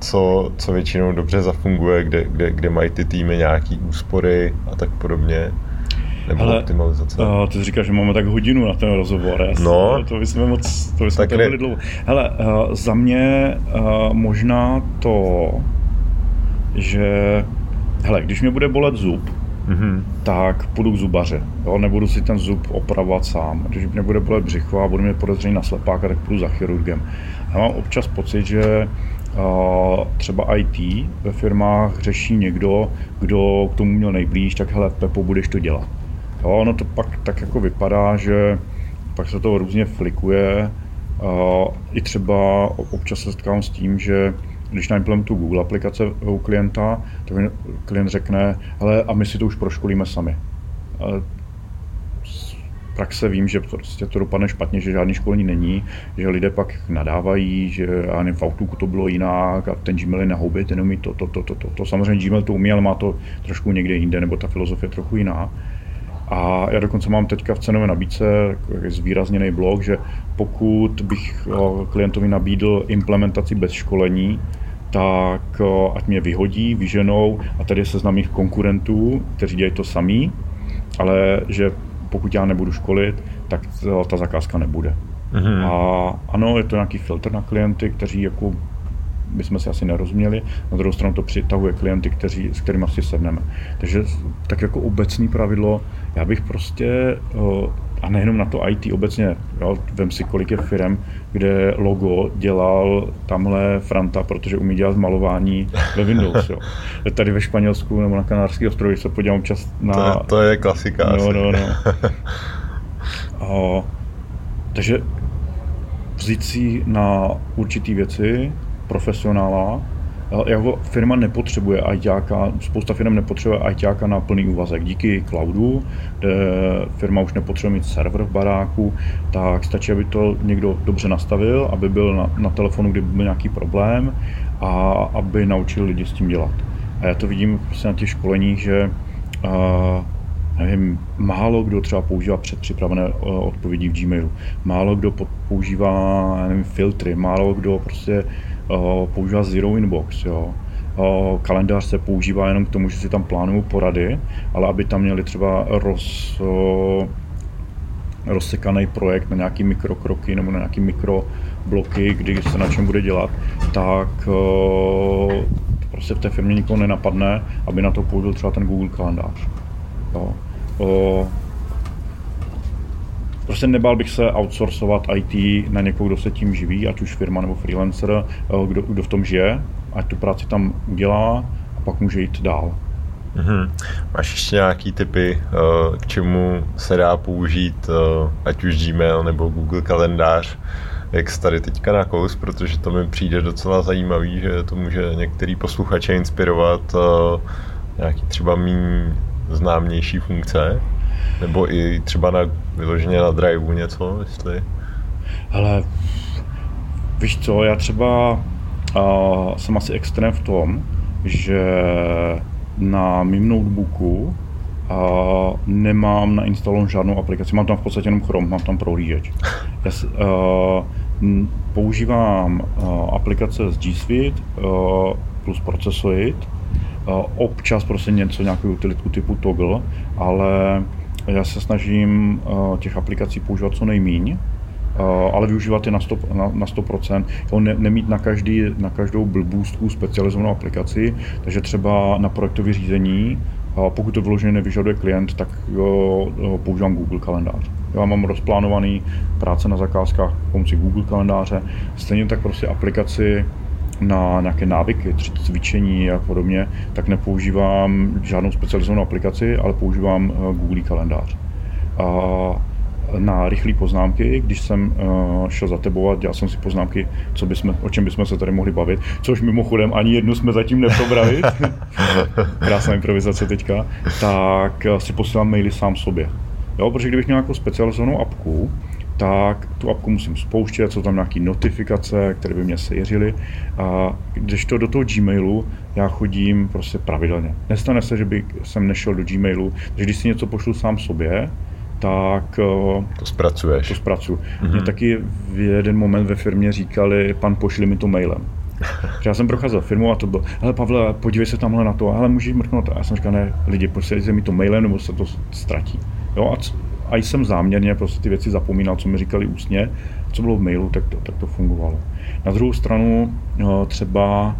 co, co většinou dobře zafunguje, kde, kde, kde mají ty týmy nějaký úspory a tak podobně? Nebo Hele, optimalizace? Uh, ty říkáš, že máme tak hodinu na ten rozhovor. Jasný, no. To bychom moc, to bychom tak byli dlouho. Hele, uh, za mě uh, možná to, že hele, když mě bude bolet zub, mm-hmm. tak půjdu k zubaře. Jo? Nebudu si ten zub opravovat sám. Když mě bude bolet břicho a budu mít podezření na slepáka, tak půjdu za chirurgem. Já mám občas pocit, že třeba IT ve firmách řeší někdo, kdo k tomu měl nejblíž, tak hele, Pepo, budeš to dělat. Jo, ono to pak tak jako vypadá, že pak se to různě flikuje. I třeba občas se setkám s tím, že když naimplementuju Google aplikace u klienta, tak klient řekne, ale a my si to už proškolíme sami praxe vím, že prostě to dopadne špatně, že žádný školení není, že lidé pak nadávají, že nevím, v Outlooku to bylo jinak a ten Gmail je na houbě, ten umí to, to, to, to, to, to. Samozřejmě Gmail to umí, ale má to trošku někde jinde, nebo ta filozofie je trochu jiná. A já dokonce mám teďka v cenové nabídce zvýrazněný blok, že pokud bych klientovi nabídl implementaci bez školení, tak ať mě vyhodí, vyženou a tady se znám mých konkurentů, kteří dělají to samý, ale že pokud já nebudu školit, tak ta zakázka nebude. Mm-hmm. A ano, je to nějaký filtr na klienty, kteří jako by jsme si asi nerozuměli, na druhou stranu to přitahuje klienty, kteří, s kterými si sedneme. Takže tak jako obecný pravidlo, já bych prostě uh, a nejenom na to IT obecně, jo, vem si, kolik je firm, kde logo dělal tamhle Franta, protože umí dělat malování ve Windows. Jo. Tady ve Španělsku nebo na Kanárských ostrovech se podívám občas na... To je, to je klasika no, asi. No, no. A, takže vzít si na určitý věci profesionála, jako firma nepotřebuje ITáka, spousta firm nepotřebuje ITáka na plný úvazek. Díky cloudu, kde firma už nepotřebuje mít server v baráku, tak stačí, aby to někdo dobře nastavil, aby byl na, na telefonu, kdyby byl nějaký problém a aby naučil lidi s tím dělat. A já to vidím prostě na těch školeních, že uh, nevím, málo kdo třeba používá předpřipravené odpovědi v Gmailu, málo kdo používá nevím, filtry, málo kdo prostě používá Zero Inbox. Jo. Kalendář se používá jenom k tomu, že si tam plánují porady, ale aby tam měli třeba roz, rozsekaný projekt na nějaký mikrokroky nebo na nějaký mikrobloky, kdy se na čem bude dělat, tak prostě v té firmě nikoho nenapadne, aby na to použil třeba ten Google kalendář. Jo. Prostě nebál bych se outsourcovat IT na někoho, kdo se tím živí, ať už firma nebo freelancer, eh, kdo, kdo v tom žije, ať tu práci tam udělá a pak může jít dál. Mm-hmm. Máš ještě nějaký typy, eh, k čemu se dá použít, eh, ať už Gmail nebo Google kalendář, jak jsi tady teďka na kous, protože to mi přijde docela zajímavý, že to může některý posluchače inspirovat nějaký třeba méně známější funkce. Nebo i třeba na, vyloženě na driveu něco, jestli... Ale víš co, já třeba uh, jsem asi extrém v tom, že na mým notebooku uh, nemám nainstalovan žádnou aplikaci. Mám tam v podstatě jenom Chrome, mám tam prohlížeč. Já uh, používám uh, aplikace z G Suite uh, plus Processoid, uh, občas prostě něco, nějakou utilitku typu Toggle, ale já se snažím uh, těch aplikací používat co nejmíň, uh, ale využívat je na 100%, na, na 100% jo, ne, nemít na, každý, na každou blbůstku specializovanou aplikaci, takže třeba na projektové řízení, uh, pokud to vyloženě nevyžaduje klient, tak jo, používám Google kalendář. Já mám rozplánovaný práce na zakázkách pomocí Google kalendáře, stejně tak prostě aplikaci na nějaké návyky, cvičení a podobně, tak nepoužívám žádnou specializovanou aplikaci, ale používám eh, Google kalendář. A na rychlé poznámky, když jsem uh, šel za tebou a dělal jsem si poznámky, co bychom, o čem bychom se tady mohli bavit, což mimochodem ani jednu jsme zatím neprobrali, krásná improvizace teďka, tak uh, si posílám maily sám sobě. Jo, protože kdybych měl nějakou specializovanou apku, tak tu apku musím spouštět, jsou tam nějaké notifikace, které by mě sejřily. A když to do toho Gmailu, já chodím prostě pravidelně. Nestane se, že by jsem nešel do Gmailu, takže když si něco pošlu sám sobě, tak eh, to zpracuješ. To zpracuju. Mm-hmm. Mě taky v jeden moment ve firmě říkali, pan pošli mi to mailem. já jsem procházel firmu a to bylo, hele Pavle, podívej se tamhle na to, hele můžeš mrknout. A já jsem říkal, ne, lidi, pošli mi to mailem, nebo se to ztratí. Jo, a a jsem záměrně prostě ty věci zapomínal, co mi říkali ústně, co bylo v mailu, tak to, tak to fungovalo. Na druhou stranu no, třeba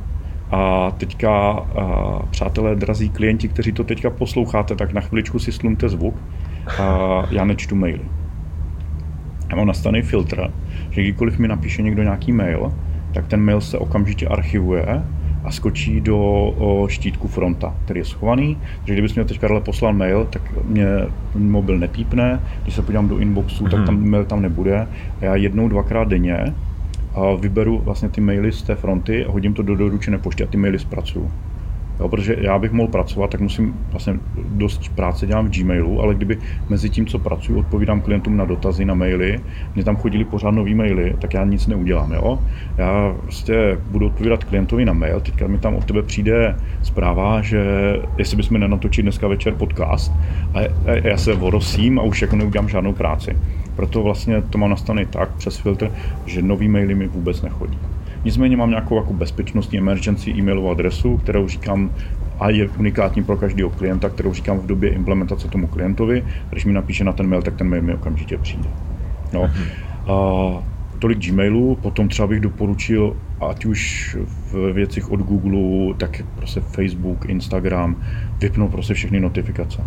a teďka, a, přátelé, drazí klienti, kteří to teďka posloucháte, tak na chviličku si slumte zvuk. A já nečtu maily. Já mám nastavený filtr, že kdykoliv mi napíše někdo nějaký mail, tak ten mail se okamžitě archivuje a skočí do štítku fronta, který je schovaný. Takže kdybys mě teď Karle poslal mail, tak mě mobil nepípne, když se podívám do inboxu, mm-hmm. tak tam mhm. mail tam nebude. A já jednou, dvakrát denně a vyberu vlastně ty maily z té fronty a hodím to do doručené pošty a ty maily zpracuju. Jo, protože já bych mohl pracovat, tak musím vlastně dost práce dělám v Gmailu, ale kdyby mezi tím, co pracuji, odpovídám klientům na dotazy, na maily, mě tam chodili pořád nový maily, tak já nic neudělám. Jo? Já prostě budu odpovídat klientovi na mail, teďka mi tam od tebe přijde zpráva, že jestli bychom nenatočili dneska večer podcast a já se vorosím a už jako neudělám žádnou práci. Proto vlastně to mám nastavené tak přes filtr, že nový maily mi vůbec nechodí. Nicméně mám nějakou jako bezpečnostní emergency e-mailovou adresu, kterou říkám a je unikátní pro každého klienta, kterou říkám v době implementace tomu klientovi. Když mi napíše na ten mail, tak ten mail mi okamžitě přijde. No. Mm-hmm. A tolik Gmailu, potom třeba bych doporučil, ať už v věcech od Google, tak prostě Facebook, Instagram, vypnout prostě všechny notifikace.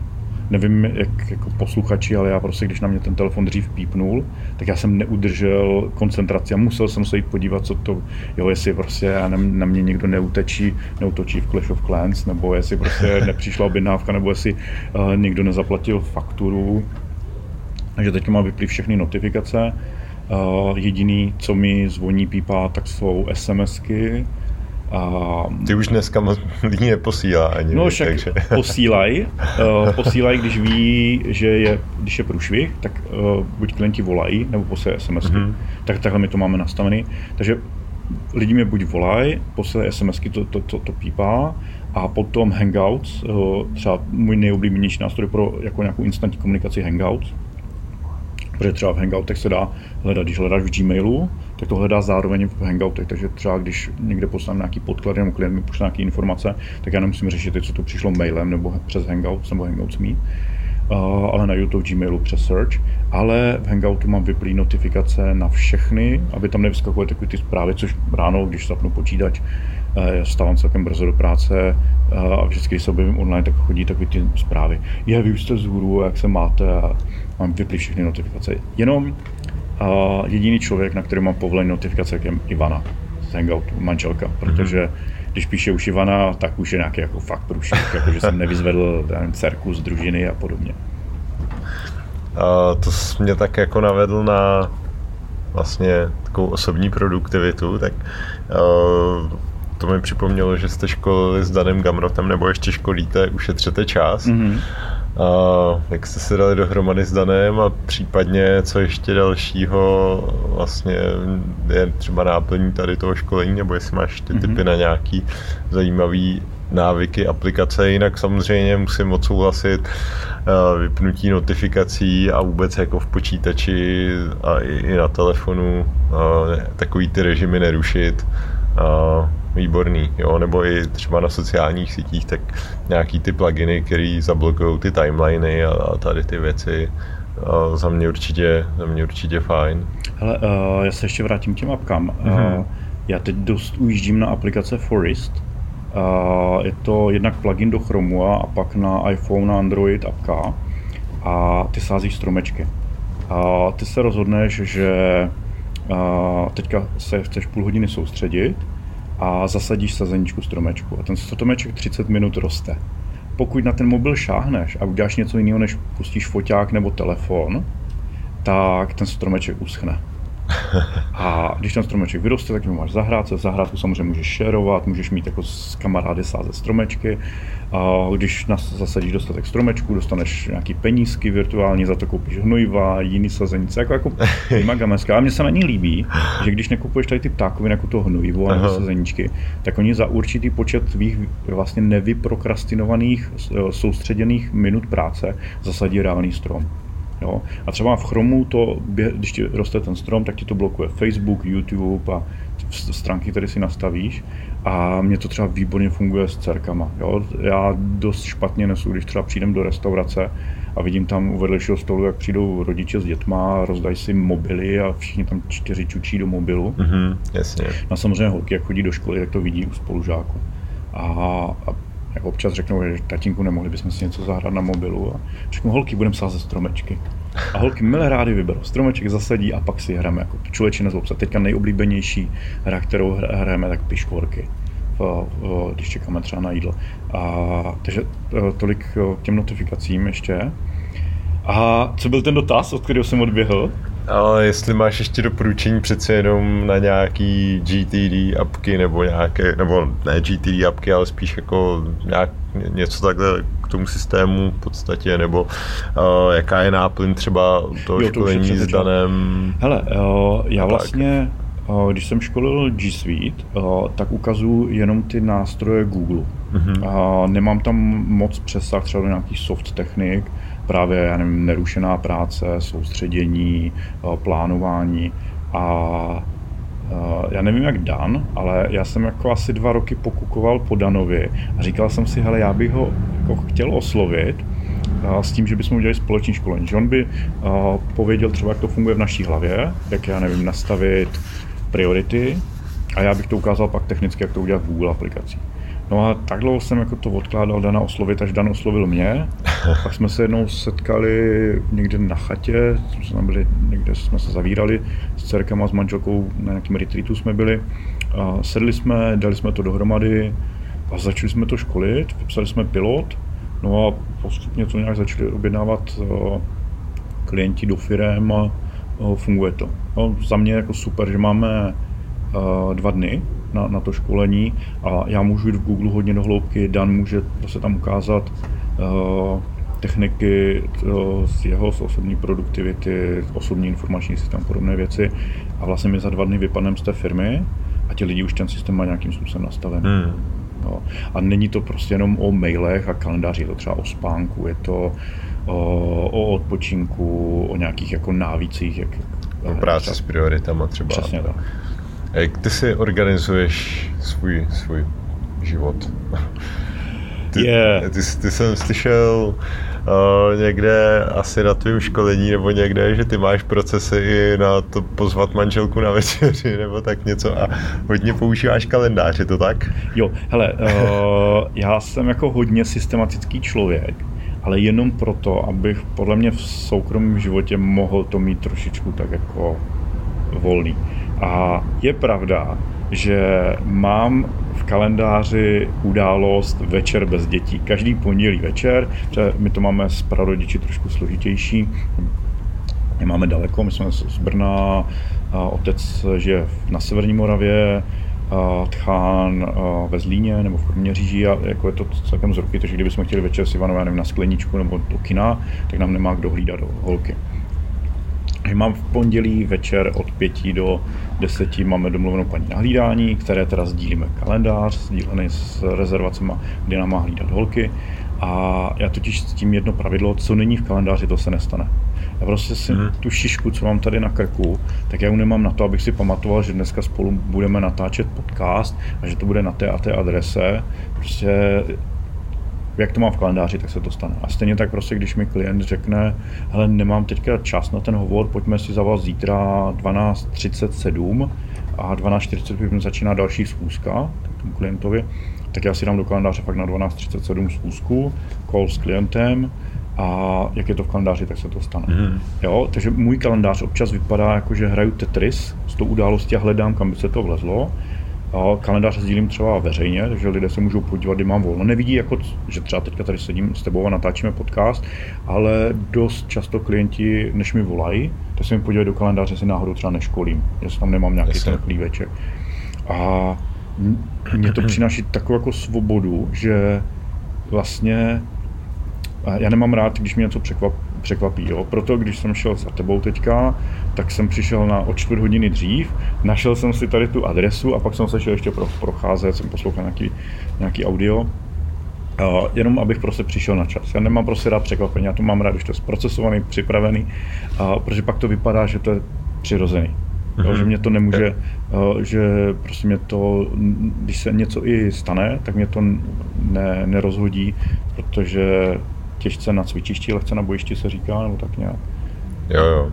Nevím jak jako posluchači, ale já prostě, když na mě ten telefon dřív pípnul, tak já jsem neudržel koncentraci a musel jsem se jít podívat, co to, jo, jestli prostě na, na mě někdo neutečí, neutočí v Clash of Clans, nebo jestli prostě nepřišla objednávka, nebo jestli uh, někdo nezaplatil fakturu. Takže teď má vyplý všechny notifikace. Uh, jediný, co mi zvoní pípá, tak jsou SMSky, a, Ty už dneska moc lidí neposílá ani. No však takže... posílají, uh, posílají, když ví, že je, když je průšvih, tak uh, buď klienti volají, nebo posílají SMS. Mm-hmm. Tak takhle my to máme nastavený. Takže lidi mě buď volají, posílají SMSky, to, to, to, to pípá, a potom Hangouts, uh, třeba můj nejoblíbenější nástroj pro jako nějakou instantní komunikaci Hangouts, protože třeba v Hangoutech se dá hledat, když hledáš v Gmailu, tak to hledá zároveň v Hangoutech, takže třeba když někde poslám nějaký podklad nebo klient mi pošle nějaké informace, tak já nemusím řešit, co to přišlo mailem nebo přes Hangouts nebo Hangouts Meet, uh, ale na YouTube, Gmailu přes Search, ale v Hangoutu mám vyplý notifikace na všechny, aby tam nevyskakovaly takové ty zprávy, což ráno, když zapnu počítač, já stávám celkem brzo do práce a vždycky, když se objevím online, tak chodí takové ty zprávy. Je, vy už jste z jak se máte a mám vyplý všechny notifikace. Jenom a jediný člověk, na který mám povolení notifikace, je Ivana z Hangoutu, manželka, protože když píše už Ivana, tak už je nějaký jako fakt průšvih, jako že jsem nevyzvedl nevím, dcerku z družiny a podobně. A to mě tak jako navedl na vlastně takovou osobní produktivitu, tak uh, to mi připomnělo, že jste školili s Danem Gamrotem, nebo ještě školíte, ušetřete čas. Mm-hmm. A jak jste se dali dohromady s Danem a případně co ještě dalšího vlastně je třeba náplní tady toho školení, nebo jestli máš ty typy mm-hmm. na nějaký zajímavý návyky, aplikace, jinak samozřejmě musím odsouhlasit vypnutí notifikací a vůbec jako v počítači a i na telefonu takový ty režimy nerušit výborný, jo, nebo i třeba na sociálních sítích, tak nějaký ty pluginy, které zablokují ty timeliny a, a tady ty věci, a za mě určitě, za mě určitě fajn. Hele, uh, já se ještě vrátím k těm apkám. Mm-hmm. Uh, já teď dost ujíždím na aplikace Forest. Uh, je to jednak plugin do Chromu a pak na iPhone a Android apka a ty sázíš stromečky. A ty se rozhodneš, že uh, teďka se chceš půl hodiny soustředit a zasadíš sazeničku stromečku a ten stromeček 30 minut roste. Pokud na ten mobil šáhneš a uděláš něco jiného, než pustíš foťák nebo telefon, tak ten stromeček uschne. A když ten stromeček vyroste, tak ho máš zahrát se. Zahrádku samozřejmě můžeš šerovat, můžeš mít jako s kamarády sázet stromečky. A když zasadíš dostatek stromečků, dostaneš nějaký penízky virtuálně, za to koupíš hnojiva, jiný sazenice, jako, jako magameska. A mně se na ní líbí, že když nekupuješ tady ty ptákoviny jako to hnojivo a sazeničky, tak oni za určitý počet tvých vlastně nevyprokrastinovaných soustředěných minut práce zasadí reálný strom. Jo? A třeba v Chromu to, když ti roste ten strom, tak ti to blokuje Facebook, YouTube a stránky, které si nastavíš. A mě to třeba výborně funguje s dcerkama. Jo? Já dost špatně nesu, když třeba přijdem do restaurace a vidím tam u vedlejšího stolu, jak přijdou rodiče s dětma, rozdají si mobily a všichni tam čtyři čučí do mobilu. Mm-hmm, jasně. A samozřejmě holky, jak chodí do školy, tak to vidí u spolužáků. A, a jak občas řeknou, že tatínku nemohli bychom si něco zahrát na mobilu a řeknu, holky, budeme sázet stromečky. A holky milé rády vyberou stromeček, zasadí a pak si hrajeme jako člověčina z obsa. Teďka nejoblíbenější hra, kterou hrajeme, tak piškvorky když čekáme třeba na jídlo. A, takže e, tolik k těm notifikacím ještě. A co byl ten dotaz, od kterého jsem odběhl? Ale jestli máš ještě doporučení přece jenom na nějaký GTD apky nebo nějaké, nebo ne GTD apky, ale spíš jako nějak, něco takhle k tomu systému v podstatě, nebo uh, jaká je náplň třeba toho jo, školení to s Danem? Hele, uh, já vlastně, uh, když jsem školil G Suite, uh, tak ukazuju jenom ty nástroje Google. Mm-hmm. Uh, nemám tam moc přesah třeba do nějakých soft technik, právě já nevím, nerušená práce, soustředění, eh, plánování a eh, já nevím jak Dan, ale já jsem jako asi dva roky pokukoval po Danovi a říkal jsem si, hele, já bych ho jako chtěl oslovit eh, s tím, že bychom udělali společný školení. Že on by pověděl třeba, jak to funguje v naší hlavě, jak já nevím, nastavit priority a já bych to ukázal pak technicky, jak to udělat v Google aplikacích. No a tak dlouho jsem jako to odkládal Dana oslovit, až Dan oslovil mě. Pak jsme se jednou setkali někde na chatě, jsme byli, někde jsme se zavírali s dcerkama, s manželkou, na nějakém retreatu jsme byli. A sedli jsme, dali jsme to dohromady a začali jsme to školit, vypsali jsme pilot, no a postupně to nějak začali objednávat eh, klienti do firem a eh, funguje to. No, za mě jako super, že máme dva dny na, na to školení a já můžu jít v Google hodně do hloubky, Dan může se tam ukázat uh, techniky uh, z jeho z osobní produktivity, osobní informační systém, podobné věci a vlastně my za dva dny vypadneme z té firmy a ti lidi už ten systém má nějakým způsobem nastavený. Hmm. No. A není to prostě jenom o mailech a kalendáři, je to třeba o spánku, je to o, o odpočinku, o nějakých jako návících. Jak, o práci třeba. s prioritama třeba. Přesně tak. Jak ty si organizuješ svůj, svůj život? Ty, yeah. ty, ty jsem slyšel uh, někde asi na tvém školení nebo někde, že ty máš procesy i na to pozvat manželku na večeři nebo tak něco a hodně používáš kalendář, je to tak? Jo, hele, uh, já jsem jako hodně systematický člověk, ale jenom proto, abych podle mě v soukromém životě mohl to mít trošičku tak jako volný. A je pravda, že mám v kalendáři událost večer bez dětí. Každý pondělí večer, my to máme s prarodiči trošku složitější, my máme daleko, my jsme z Brna, otec žije na Severní Moravě, Tchán ve Zlíně nebo v Kroměříži a jako je to celkem z ruky, takže kdybychom chtěli večer s Ivanová na skleničku nebo do kina, tak nám nemá kdo hlídat do holky. Mám v pondělí večer od 5 do 10 máme domluvenou paní na hlídání, které teda sdílíme kalendář, sdílený s rezervacemi, kdy nám má hlídat holky. A já totiž s tím jedno pravidlo, co není v kalendáři, to se nestane. Já prostě si hmm. tu šišku, co mám tady na krku, tak já ji nemám na to, abych si pamatoval, že dneska spolu budeme natáčet podcast a že to bude na té a té adrese. Prostě jak to mám v kalendáři, tak se to stane. A stejně tak prostě, když mi klient řekne, hele, nemám teďka čas na ten hovor, pojďme si za vás zítra 12.37 a 12.45 začíná další schůzka tomu klientovi, tak já si dám do kalendáře fakt na 12.37 schůzku, call s klientem, a jak je to v kalendáři, tak se to stane. Mm. Jo, takže můj kalendář občas vypadá jako, že hraju Tetris s tou událostí a hledám, kam by se to vlezlo. A kalendář sdílím třeba veřejně, takže lidé se můžou podívat, kdy mám volno. Nevidí, jako, že třeba teďka tady sedím s tebou a natáčíme podcast, ale dost často klienti, než mi volají, tak se mi podívají do kalendáře, si náhodou třeba neškolím, jestli tam nemám nějaký Jasně. ten chlíveček. A mě to přináší takovou jako svobodu, že vlastně já nemám rád, když mě něco překvapí, překvapí. Jo. Proto, když jsem šel za tebou teďka, tak jsem přišel na o čtvrt hodiny dřív, našel jsem si tady tu adresu a pak jsem se šel ještě pro, procházet, jsem poslouchal nějaký, nějaký audio. Uh, jenom abych prostě přišel na čas. Já nemám prostě rád překvapení, já to mám rád, když to je zprocesovaný, připravený, uh, protože pak to vypadá, že to je přirozený. Mm-hmm. Jo, mhm. že mě to nemůže, uh, že prostě mě to, když se něco i stane, tak mě to ne, nerozhodí, protože těžce na cvičišti, lehce na bojišti se říká, nebo tak nějak. Jo, jo.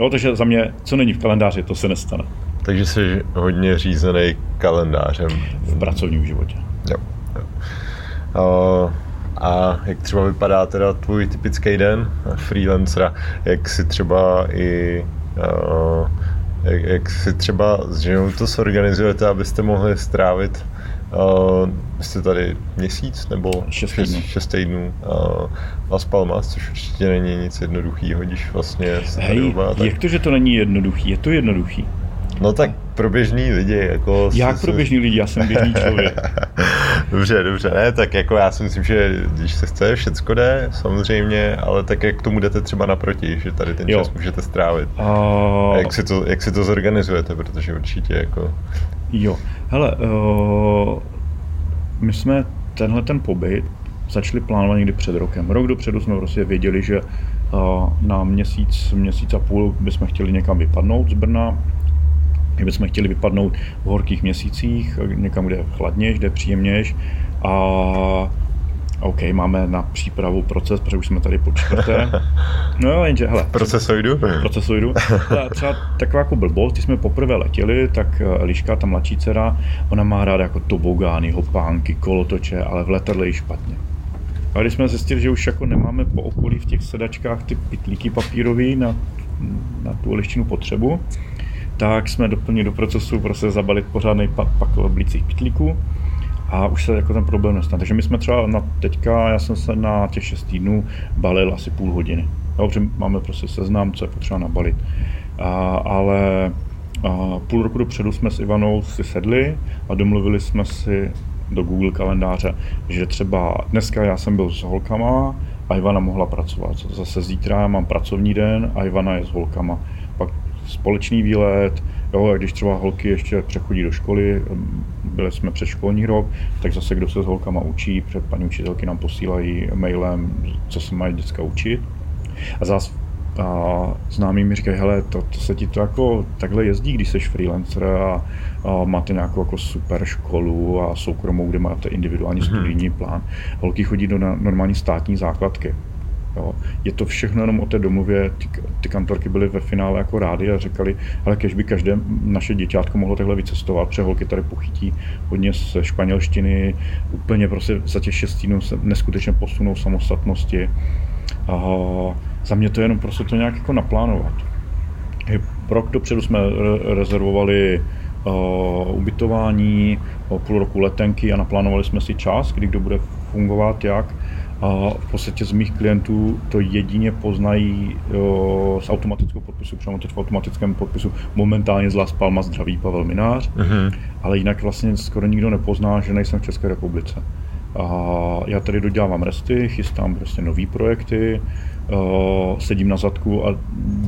No, takže za mě, co není v kalendáři, to se nestane. Takže jsi hodně řízený kalendářem. V pracovním životě. Jo. jo. Uh, a jak třeba vypadá teda tvůj typický den freelancera? Jak si třeba i uh, jak, jak si třeba s ženou to zorganizujete, abyste mohli strávit Uh, jste tady měsíc nebo šest týdnů, šest týdnů uh, Las Palmas, což určitě není nic jednoduchého, když vlastně se Hej, oba, tak... jak to, že to není jednoduchý? Je to jednoduchý. No tak pro běžný lidi, jako... Jak pro běžný lidi? Já jsem běžný člověk. dobře, dobře, ne, tak jako já si myslím, že když se chce, všecko jde, samozřejmě, ale tak jak tomu jdete třeba naproti, že tady ten jo. čas můžete strávit. Uh... Jak, si to, jak si to zorganizujete, protože určitě jako... Jo, hele, uh, my jsme tenhle ten pobyt začali plánovat někdy před rokem. Rok dopředu jsme prostě věděli, že uh, na měsíc, měsíc a půl bychom chtěli někam vypadnout z Brna, bychom chtěli vypadnout v horkých měsících, někam, kde je chladnější, kde je příjemnější. A OK, máme na přípravu proces, protože už jsme tady po čtvrté. No jo, jenže, hele. Procesoidu? Procesoidu. Třeba taková jako blbost, když jsme poprvé letěli, tak Liška, ta mladší dcera, ona má ráda jako tobogány, hopánky, kolotoče, ale v letadle špatně. A když jsme zjistili, že už jako nemáme po okolí v těch sedačkách ty pitlíky papírový na, na tu lištinu potřebu, tak jsme doplnili do procesu prostě zabalit pořádný pak blicích pitlíků a už se jako ten problém nestane. Takže my jsme třeba na teďka, já jsem se na těch 6 týdnů balil asi půl hodiny. Dobře, máme prostě seznam, co je potřeba nabalit. A, ale a půl roku dopředu jsme s Ivanou si sedli a domluvili jsme si do Google kalendáře, že třeba dneska já jsem byl s holkama a Ivana mohla pracovat. Zase zítra já mám pracovní den a Ivana je s holkama. Pak společný výlet, jo, a když třeba holky ještě přechodí do školy, byli jsme před školní rok, tak zase kdo se s holkama učí, před paní učitelky nám posílají mailem, co se mají děcka učit. A zase a známí mi říkají, hele, to, to se ti to jako takhle jezdí, když jsi freelancer a, a máte nějakou jako super školu a soukromou, kde máte individuální mm-hmm. studijní plán. Holky chodí do normální státní základky. Jo. Je to všechno jenom o té domově. Ty, ty kantorky byly ve finále jako rádi a říkali, ale kež by každé naše děťátko mohlo takhle vycestovat, protože holky tady pochytí hodně z španělštiny, úplně prostě za těch šest týdnů se neskutečně posunou samostatnosti. A za mě to je jenom prostě to nějak jako naplánovat. Rok dopředu jsme rezervovali uh, ubytování, uh, půl roku letenky a naplánovali jsme si čas, kdy kdo bude fungovat, jak. A v podstatě z mých klientů to jedině poznají uh, s automatickou podpisu, přímo teď v automatickém podpisu, momentálně z Las Palmas zdraví Pavel Minář, uh-huh. ale jinak vlastně skoro nikdo nepozná, že nejsem v České republice. A já tady dodělávám resty, chystám prostě nové projekty, uh, sedím na zadku a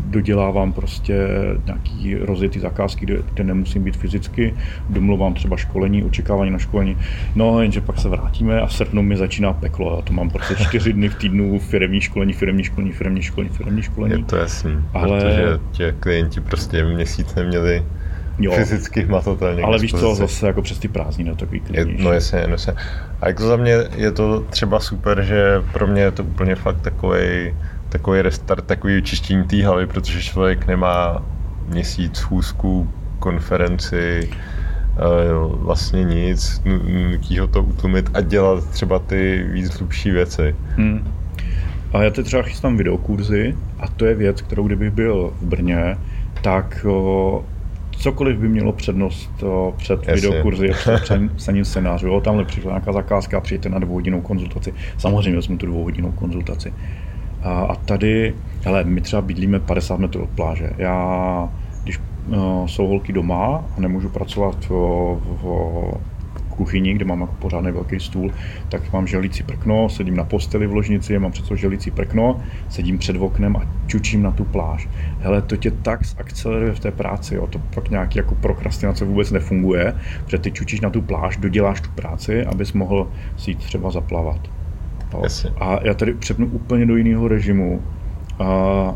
dodělávám prostě nějaký rozjetý zakázky, kde, kde nemusím být fyzicky, domluvám třeba školení, očekávání na školení. No, jenže pak se vrátíme a v srpnu mi začíná peklo. Já to mám prostě čtyři dny v týdnu firmní školení, firmní školení, firmní školení, firmní školení. Je to jasný, Ale... protože tě klienti prostě měsíc neměli jo. fyzicky hmatatelně. Ale víš co, zase jako přes ty prázdniny takový klidnější. No jasně, jasně. A jako za mě je to třeba super, že pro mě je to úplně fakt takový takový restart, takový čištění té hlavy, protože člověk nemá měsíc schůzku, konferenci, eh, vlastně nic, nutí ho to utlumit a dělat třeba ty víc hlubší věci. Hmm. A já teď třeba chystám videokurzy a to je věc, kterou kdybych byl v Brně, tak cokoliv by mělo přednost to, před Jasně. videokurzy, před psaním scénářů. Jo, tamhle přišla nějaká zakázka, přijďte na dvouhodinou konzultaci. Samozřejmě jsme tu dvouhodinou konzultaci. A, a tady, hele, my třeba bydlíme 50 metrů od pláže. Já, když uh, jsou holky doma a nemůžu pracovat v, v kuchyni, kde mám jako pořádný velký stůl, tak mám želící prkno, sedím na posteli v ložnici, mám přece želící prkno, sedím před oknem a čučím na tu pláž. Hele, to tě tak zakceleruje v té práci, jo. to pak nějaký jako prokrastinace vůbec nefunguje, protože ty čučíš na tu pláž, doděláš tu práci, abys mohl si jít třeba zaplavat. Jo. A já tady přepnu úplně do jiného režimu, a,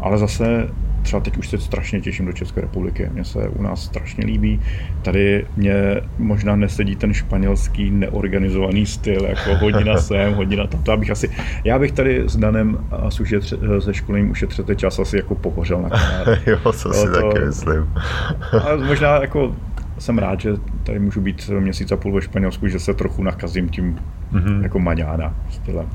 ale zase třeba teď už se strašně těším do České republiky. Mně se u nás strašně líbí. Tady mě možná nesedí ten španělský neorganizovaný styl, jako hodina sem, hodina tam. To bych asi, já bych tady s Danem a s ušetře, se školením ušetřete čas asi jako pohořel na kanáře. jo, to si to, taky myslím. a možná jako jsem rád, že tady můžu být měsíc a půl ve Španělsku, že se trochu nakazím tím mm-hmm. jako Maďána stylem.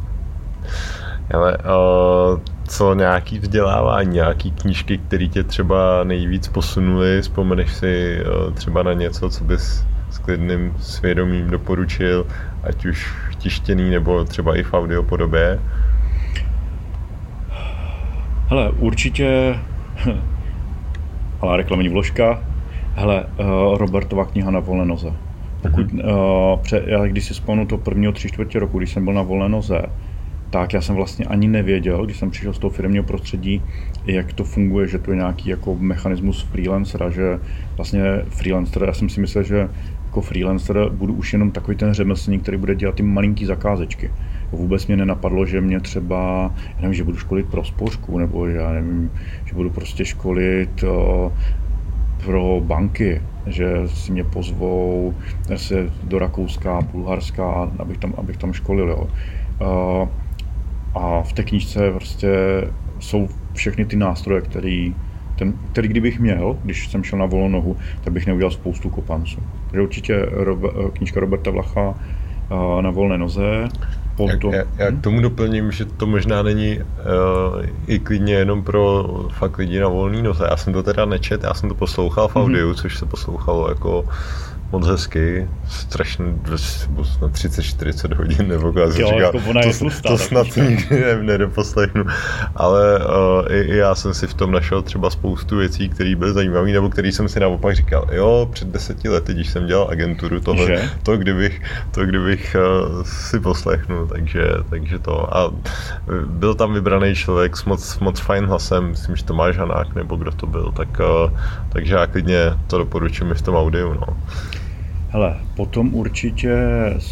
Ale uh, co nějaký vzdělávání, nějaký knížky, které tě třeba nejvíc posunuly, vzpomeneš si uh, třeba na něco, co bys s klidným svědomím doporučil, ať už tištěný nebo třeba i v audio podobě? Hele, určitě ale reklamní vložka. Hele, uh, Robertova kniha na volné noze. Pokud, uh, pře, já když si vzpomenu to prvního tři čtvrtě roku, když jsem byl na volné noze, tak já jsem vlastně ani nevěděl, když jsem přišel z toho firmního prostředí, jak to funguje, že to je nějaký jako mechanismus freelancera, že vlastně freelancer, já jsem si myslel, že jako freelancer budu už jenom takový ten řemeslník, který bude dělat ty malinký zakázečky. Vůbec mě nenapadlo, že mě třeba, já nevím, že budu školit pro spořku, nebo že já nevím, že budu prostě školit uh, pro banky, že si mě pozvou se do Rakouska, Bulharska, abych tam, abych tam školil. Jo a v té knížce prostě jsou všechny ty nástroje, který, ten, který kdybych měl, když jsem šel na volnou nohu, tak bych neudělal spoustu kopanců. Takže určitě Robert, knížka Roberta Vlacha na volné noze, potom... Já, já, já k tomu doplním, že to možná není uh, i klidně jenom pro fakt lidi na volný noze. Já jsem to teda nečet, já jsem to poslouchal v mhm. audiu, mm-hmm. což se poslouchalo jako moc hezky, strašně na 30-40 hodin, nebo já jsem říkal, jako to, tlustá, to snad nikdy ne, nedoposlechnu, ale uh, i, i, já jsem si v tom našel třeba spoustu věcí, které byly zajímavé, nebo které jsem si naopak říkal, jo, před deseti lety, když jsem dělal agenturu, tohle, to kdybych, to kdybych uh, si poslechnul, takže, takže to. A byl tam vybraný člověk s moc, moc fajn hlasem, myslím, že Tomáš Hanák, nebo kdo to byl, tak, uh, takže já klidně to doporučím i v tom audiu, no. Hele, potom určitě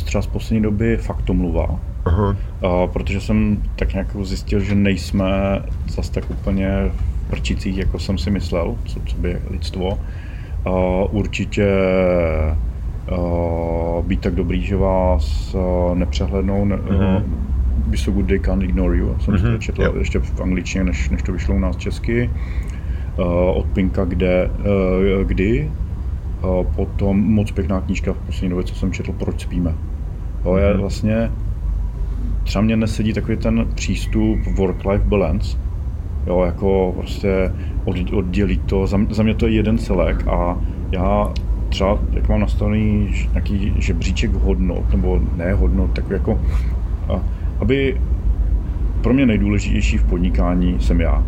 třeba z poslední doby faktomluva, Aha. A, protože jsem tak nějak zjistil, že nejsme zase tak úplně v prčicích, jako jsem si myslel, co, co by lidstvo. A, určitě a, být tak dobrý, že vás nepřehlednou, ne, mm-hmm. Be so good they can't ignore you. Jsem mm-hmm. to četl yep. ještě v angličtině, než, než to vyšlo u nás česky. Uh, od Pinka, kde, uh, kdy, Potom moc pěkná knížka v poslední době, co jsem četl, Proč spíme. To je mhm. vlastně, třeba mě nesedí takový ten přístup work-life balance, jo, jako prostě od, oddělit to, za, za mě to je jeden celek a já třeba, jak mám nastavený nějaký žebříček hodnot, nebo ne hodnot, tak jako, a, aby pro mě nejdůležitější v podnikání jsem já.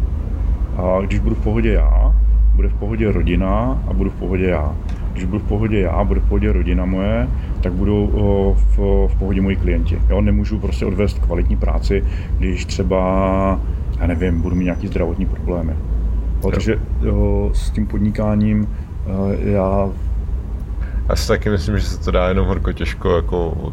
A když budu v pohodě já, bude v pohodě rodina a budu v pohodě já když budu v pohodě já, bude v pohodě rodina moje, tak budou v, v pohodě moji klienti. Jo, nemůžu prostě odvést kvalitní práci, když třeba, já nevím, budu mít nějaký zdravotní problémy. Jo, takže jo, s tím podnikáním já... Já si taky myslím, že se to dá jenom horko těžko jako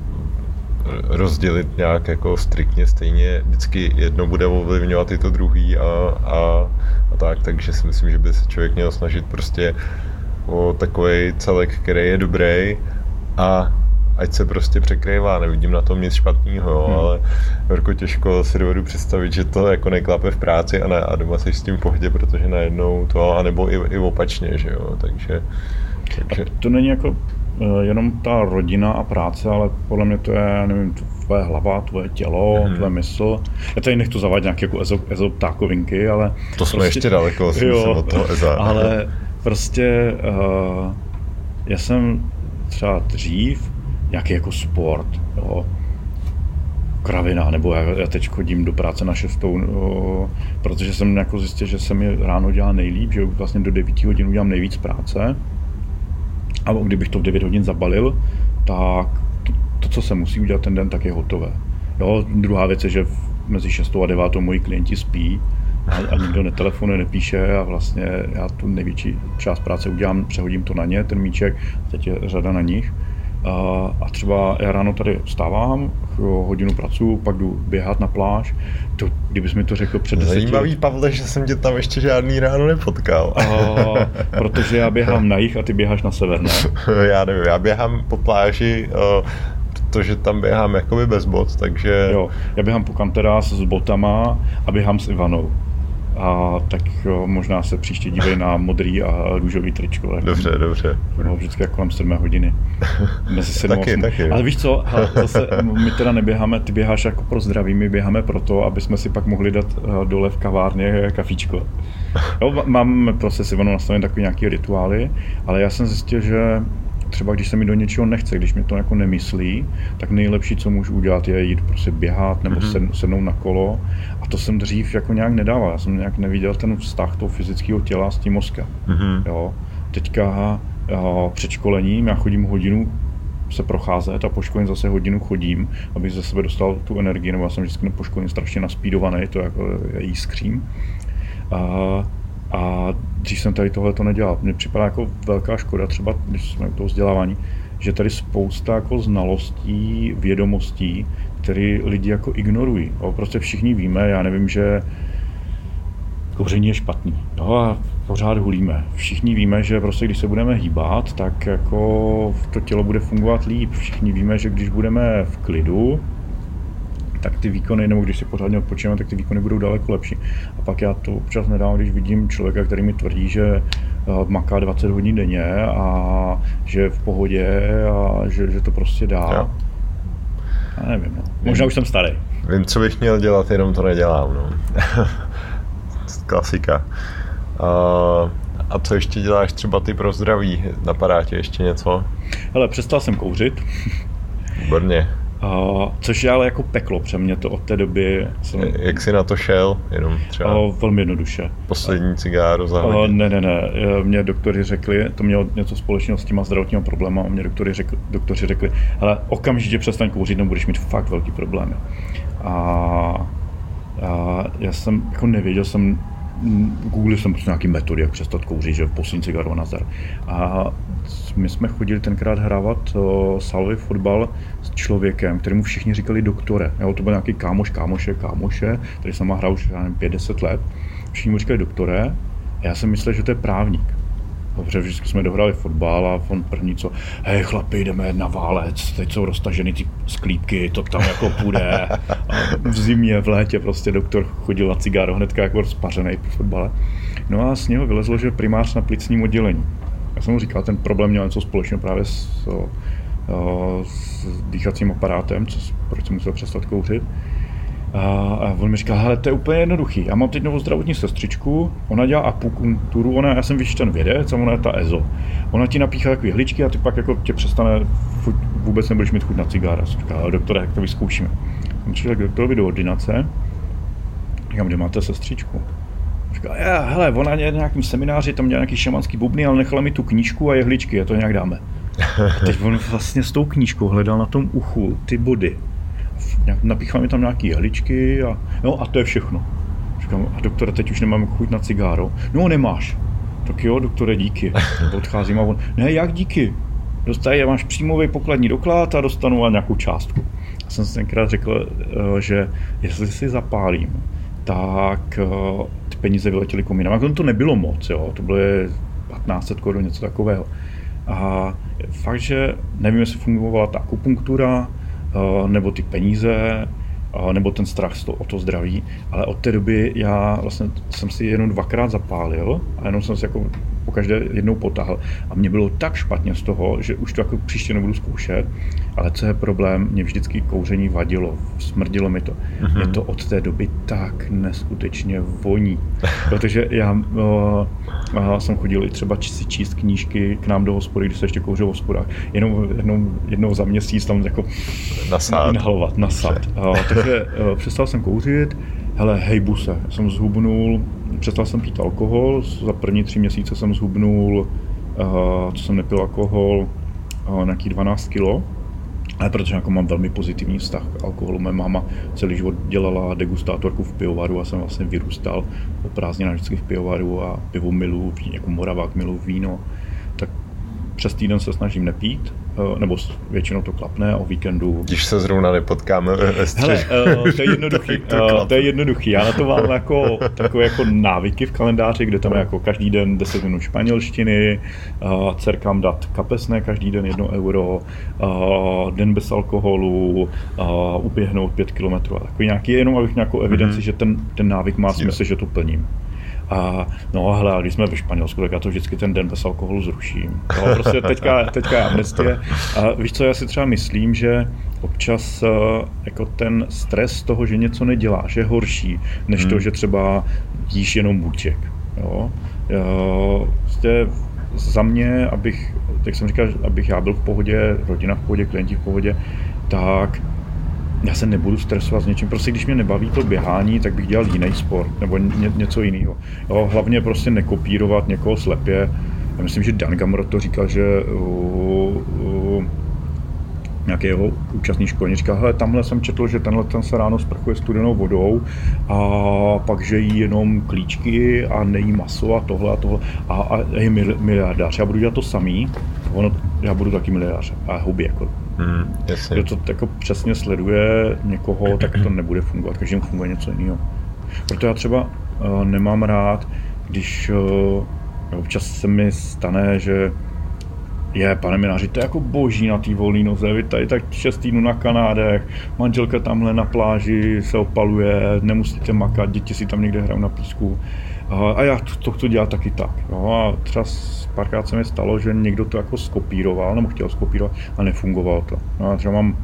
rozdělit nějak jako striktně stejně. Vždycky jedno bude ovlivňovat i to druhý a, a, a tak, takže si myslím, že by se člověk měl snažit prostě o takový celek, který je dobrý a ať se prostě překrývá, nevidím na tom nic špatného, jo, hmm. ale jako těžko si dovedu představit, že to jako neklape v práci a, ne, a doma jsi s tím v pohodě, protože najednou to, anebo i, i opačně, že jo, takže... takže... A to není jako uh, jenom ta rodina a práce, ale podle mě to je, nevím, tvoje hlava, tvoje tělo, hmm. tvoje mysl. Já tady nechci zavádět nějaké jako ezo, ezotákovinky, ale... To jsme prostě, ještě daleko, jo, od toho eza. Ale prostě uh, já jsem třeba dřív nějaký jako sport, jo, kravina, nebo já, já teď chodím do práce na šestou, no, protože jsem jako zjistil, že se mi ráno dělá nejlíp, že vlastně do 9 hodin udělám nejvíc práce. A kdybych to v 9 hodin zabalil, tak to, to co se musí udělat ten den, tak je hotové. Jo, druhá věc je, že mezi 6 a 9 moji klienti spí, a, a nikdo netelefonuje, nepíše a vlastně já tu největší část práce udělám, přehodím to na ně, ten míček, teď je řada na nich. A, a třeba já ráno tady vstávám, hodinu pracuji, pak jdu běhat na pláž. To, kdybys mi to řekl před deseti... Zajímavý, Pavle, že jsem tě tam ještě žádný ráno nepotkal. A, protože já běhám na jich a ty běháš na sever, ne? já nevím, já běhám po pláži protože tam běhám jakoby bez bot, takže... Jo, já běhám po kanterás s botama a běhám s Ivanou a tak jo, možná se příště dívej na modrý a růžový tričko. Tak dobře, dobře. No, vždycky jako kolem 7 hodiny. Mezi 7 taky, 8. taky. Ale víš co, zase my teda neběháme, ty běháš jako pro zdraví, my běháme proto, aby jsme si pak mohli dát eh, dole v kavárně kafíčko. Jo, mám prostě si nastavené takový nějaký rituály, ale já jsem zjistil, že třeba když se mi do něčeho nechce, když mi to jako nemyslí, tak nejlepší, co můžu udělat, je jít prostě běhat nebo mm-hmm. sednout na kolo. A to jsem dřív jako nějak nedával. Já jsem nějak neviděl ten vztah toho fyzického těla s tím mozkem. Mm-hmm. Jo. Teďka jo, před školením já chodím hodinu se procházet a po školení zase hodinu chodím, abych ze sebe dostal tu energii, nebo já jsem vždycky po školení strašně naspídovaný, to jako jiskřím. A a dřív jsem tady tohle to nedělal. Mně připadá jako velká škoda, třeba když jsme u toho vzdělávání, že tady spousta jako znalostí, vědomostí, které lidi jako ignorují. Jo, prostě všichni víme, já nevím, že kouření je špatný. Jo, a pořád hulíme. Všichni víme, že prostě když se budeme hýbat, tak jako to tělo bude fungovat líp. Všichni víme, že když budeme v klidu, tak ty výkony, nebo když si pořádně odpočívám, tak ty výkony budou daleko lepší. A pak já to občas nedám, když vidím člověka, který mi tvrdí, že eh, maká 20 hodin denně a že je v pohodě a že, že to prostě dá. Jo. Já nevím, no. Možná už jsem starý. Vím, co bych měl dělat, jenom to nedělám. No. Klasika. Uh, a co ještě děláš třeba ty pro zdraví? Napadá ti ještě něco? Hele, přestal jsem kouřit. Výborně. Uh, což je ale jako peklo, pře mě to od té doby... Jsem... Jak jsi na to šel? Jenom třeba... Uh, velmi jednoduše. Poslední cigáru za uh, Ne, ne, ne. Mě doktory řekli, to mělo něco společného s těma zdravotníma problémy, a mě doktory řekli, doktoři řekli, ale okamžitě přestaň kouřit, nebo budeš mít fakt velký problémy. A, a já jsem jako nevěděl jsem, Google jsem prostě nějaký metody, jak přestat kouřit, že v poslední cigaru a nazdar. A my jsme chodili tenkrát hrávat uh, salvy fotbal s člověkem, kterému všichni říkali doktore. Jo, to byl nějaký kámoš, kámoše, kámoše, který sama hrál už 5-10 let. Všichni mu říkali doktore a já jsem myslel, že to je právník. Dobře, vždycky jsme dohrali fotbal a on první co, hej chlapi, jdeme na válec, teď jsou roztaženy ty sklípky, to tam jako půjde. A v zimě, v létě prostě doktor chodil na cigáro hnedka jako rozpařený po fotbale. No a z něho vylezlo, že primář na plicním oddělení. Já jsem mu říkal, ten problém měl něco společného právě s, o, s dýchacím aparátem, co, proč jsem musel přestat kouřit. A, a on mi říkal, hele, to je úplně jednoduchý. Já mám teď novou zdravotní sestřičku, ona dělá akupunkturu, ona, já jsem víš ten vědec a ona je ta EZO. Ona ti napíchá takové hličky a ty pak jako tě přestane, vůbec nebudeš mít chuť na cigára. Jsem říkal, doktore, jak to vyzkoušíme. Jsem přišel k doktorovi do ordinace, říkám, kde máte sestřičku? Říkal, já, hele, ona je na nějakém semináři, tam dělá nějaký šamanský bubny, ale nechala mi tu knížku a jehličky, a to nějak dáme. A teď on vlastně s tou knížkou hledal na tom uchu ty body. Napíchal mi tam nějaký jehličky a, no, a to je všechno. Říkám, a doktore, teď už nemám chuť na cigáro. No, nemáš. Tak jo, doktore, díky. Odcházím a on, ne, jak díky? Dostaj, máš příjmový pokladní doklad a dostanu nějakou částku. Já jsem si tenkrát řekl, eh, že jestli si zapálím, tak eh, peníze vyletěly komínám. A to nebylo moc, jo, to bylo 1500 korun, něco takového. A fakt, že nevím, jestli fungovala ta akupunktura, eh, nebo ty peníze, eh, nebo ten strach o to zdraví, ale od té doby já vlastně jsem si jenom dvakrát zapálil a jenom jsem si jako po každé jednou potáhl a mě bylo tak špatně z toho, že už to jako příště nebudu zkoušet, ale co je problém, mě vždycky kouření vadilo, smrdilo mi to. Mm-hmm. Mě to od té doby tak neskutečně voní, protože já o, a jsem chodil i třeba si číst knížky k nám do hospody, když se ještě kouřil v hospodách, jenom jednou, jednou za měsíc tam jako nasát. inhalovat, nasát. A, takže přestal jsem kouřit, hele, hejbu se, jsem zhubnul, přestal jsem pít alkohol, za první tři měsíce jsem zhubnul, uh, co jsem nepil alkohol, uh, nějaký 12 kilo. Ale protože jako mám velmi pozitivní vztah k alkoholu, moje máma celý život dělala degustátorku v pivovaru a jsem vlastně vyrůstal po prázdninách vždycky v pivovaru a pivo milu, jako moravák milu víno, přes týden se snažím nepít, Eh, nebo většinou to klapne o víkendu. Když se zrovna nepotkáme ve Hele, uh, to je jednoduchý, to, uh, to je jednoduchý. Já na to mám jako, takové jako návyky v kalendáři, kde tam je jako každý den 10 minut španělštiny, dcerkám dát kapesné každý den 1 euro, den bez alkoholu, uběhnout 5 kilometrů a takový nějaký, jenom abych nějakou evidenci, mm-hmm. že ten, ten návyk má smysl, že to plním. A no hele, když jsme ve Španělsku, tak já to vždycky ten den bez alkoholu zruším. No, prostě teďka, teďka je amnestie. A víš co, já si třeba myslím, že občas eh, jako ten stres toho, že něco neděláš, je horší, než hmm. to, že třeba jíš jenom buček. Jo? Prostě za mě, abych, jak jsem říkal, abych já byl v pohodě, rodina v pohodě, klienti v pohodě, tak já se nebudu stresovat s něčím. Prostě když mě nebaví to běhání, tak bych dělal jiný sport nebo ně, něco jiného. Jo, hlavně prostě nekopírovat někoho slepě. Já myslím, že Dan Gamrot to říkal, že uh, uh, nějaký jeho účastní školní říkal, hele, tamhle jsem četl, že tenhle ten se ráno sprchuje studenou vodou a pak, že jí jenom klíčky a nejí maso a tohle a tohle a, a je miliardář. Já budu dělat to samý, ono, já budu taky miliardář a hobby jako Hmm, Kdo to jako přesně sleduje někoho, tak to nebude fungovat, každému funguje něco jiného. Proto já třeba uh, nemám rád, když uh, občas se mi stane, že je, pane mináři, to je jako boží na té volné noze, vy tady tak šest týdnů na Kanádech, manželka tamhle na pláži se opaluje, nemusíte makat, děti si tam někde hrajou na písku. A já to, to chci dělat taky tak. Jo. A třeba párkrát se mi stalo, že někdo to jako skopíroval, nebo chtěl skopírovat a nefungovalo to. No a třeba mám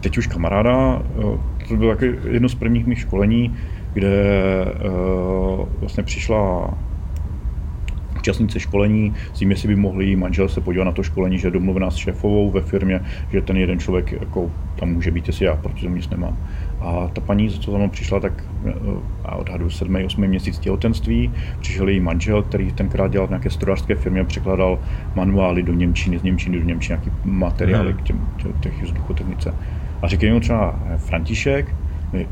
teď už kamaráda, to bylo taky jedno z prvních mých školení, kde uh, vlastně přišla účastnice školení s tím, jestli by mohli manžel se podívat na to školení, že je domluvená s šéfovou ve firmě, že ten jeden člověk jako tam může být, jestli já, protože to nic nemám. A ta paní, co za mnou přišla, tak a odhadu 7. 8. měsíc těhotenství, přišel její manžel, který tenkrát dělal v nějaké strojářské firmě, překladal manuály do Němčiny, z Němčiny do Němčiny, nějaký materiály hmm. k těm, těch vzduchotechnice. A řekl mu třeba František,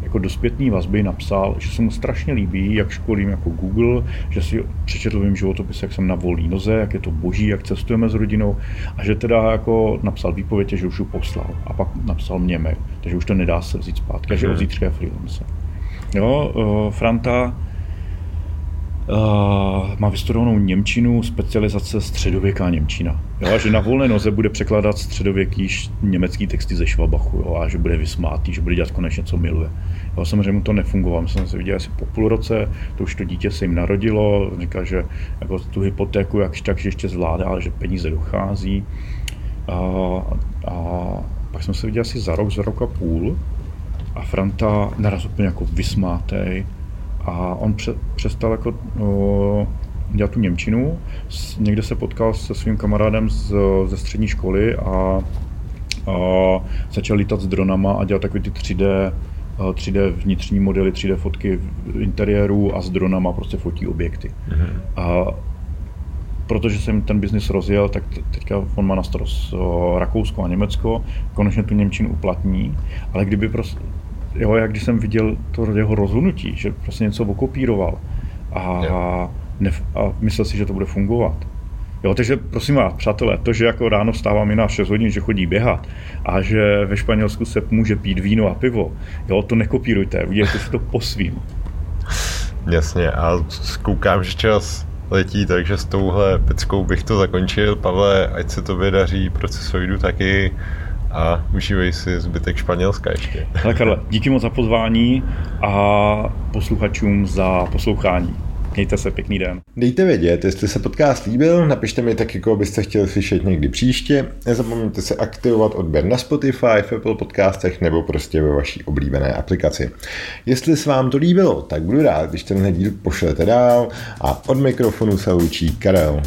jako do zpětní vazby napsal, že se mu strašně líbí, jak školím jako Google, že si přečetl v mém životopise, jak jsem na volný noze, jak je to boží, jak cestujeme s rodinou a že teda jako napsal výpověď, že už ji poslal a pak napsal mě mail, takže už to nedá se vzít zpátky, že od zítřka je freelance. Jo, uh, Franta má vystudovanou Němčinu, specializace středověká Němčina. Jo, a že na volné noze bude překládat středověký německý texty ze Švabachu jo, a že bude vysmátý, že bude dělat konečně, co miluje. Jo, samozřejmě mu to nefungovalo. Jsem se viděl asi po půl roce, to už to dítě se jim narodilo, říká, že jako tu hypotéku jakž tak, ještě zvládá, ale že peníze dochází. A, a pak jsme se viděli asi za rok, za rok a půl a Franta naraz úplně jako vysmátej, a on pře- přestal jako o, dělat tu Němčinu. Někde se potkal se svým kamarádem z, ze střední školy a, a začal lítat s dronama a dělat takové ty 3D 3D vnitřní modely, 3D fotky interiéru a s dronama prostě fotí objekty. Mm-hmm. A protože jsem ten biznis rozjel, tak teďka on má na starost Rakousko a Německo, konečně tu Němčinu uplatní, ale kdyby prostě, jo, jak když jsem viděl to jeho rozhodnutí, že prostě něco okopíroval a, ne, a myslel si, že to bude fungovat. Jo, takže prosím vás, přátelé, to, že jako ráno vstávám i na 6 hodin, že chodí běhat a že ve Španělsku se může pít víno a pivo, jo, to nekopírujte, udělejte si to po svým. Jasně, a koukám, že čas letí, takže s touhle peckou bych to zakončil. Pavle, ať se to vydaří procesoidu taky a užívej si zbytek Španělska ještě. Ale Karle, díky moc za pozvání a posluchačům za poslouchání. Mějte se, pěkný den. Dejte vědět, jestli se podcast líbil, napište mi tak, jako byste chtěli slyšet někdy příště. Nezapomeňte se aktivovat odběr na Spotify, v Apple podcastech nebo prostě ve vaší oblíbené aplikaci. Jestli se vám to líbilo, tak budu rád, když ten díl pošlete dál a od mikrofonu se loučí Karel.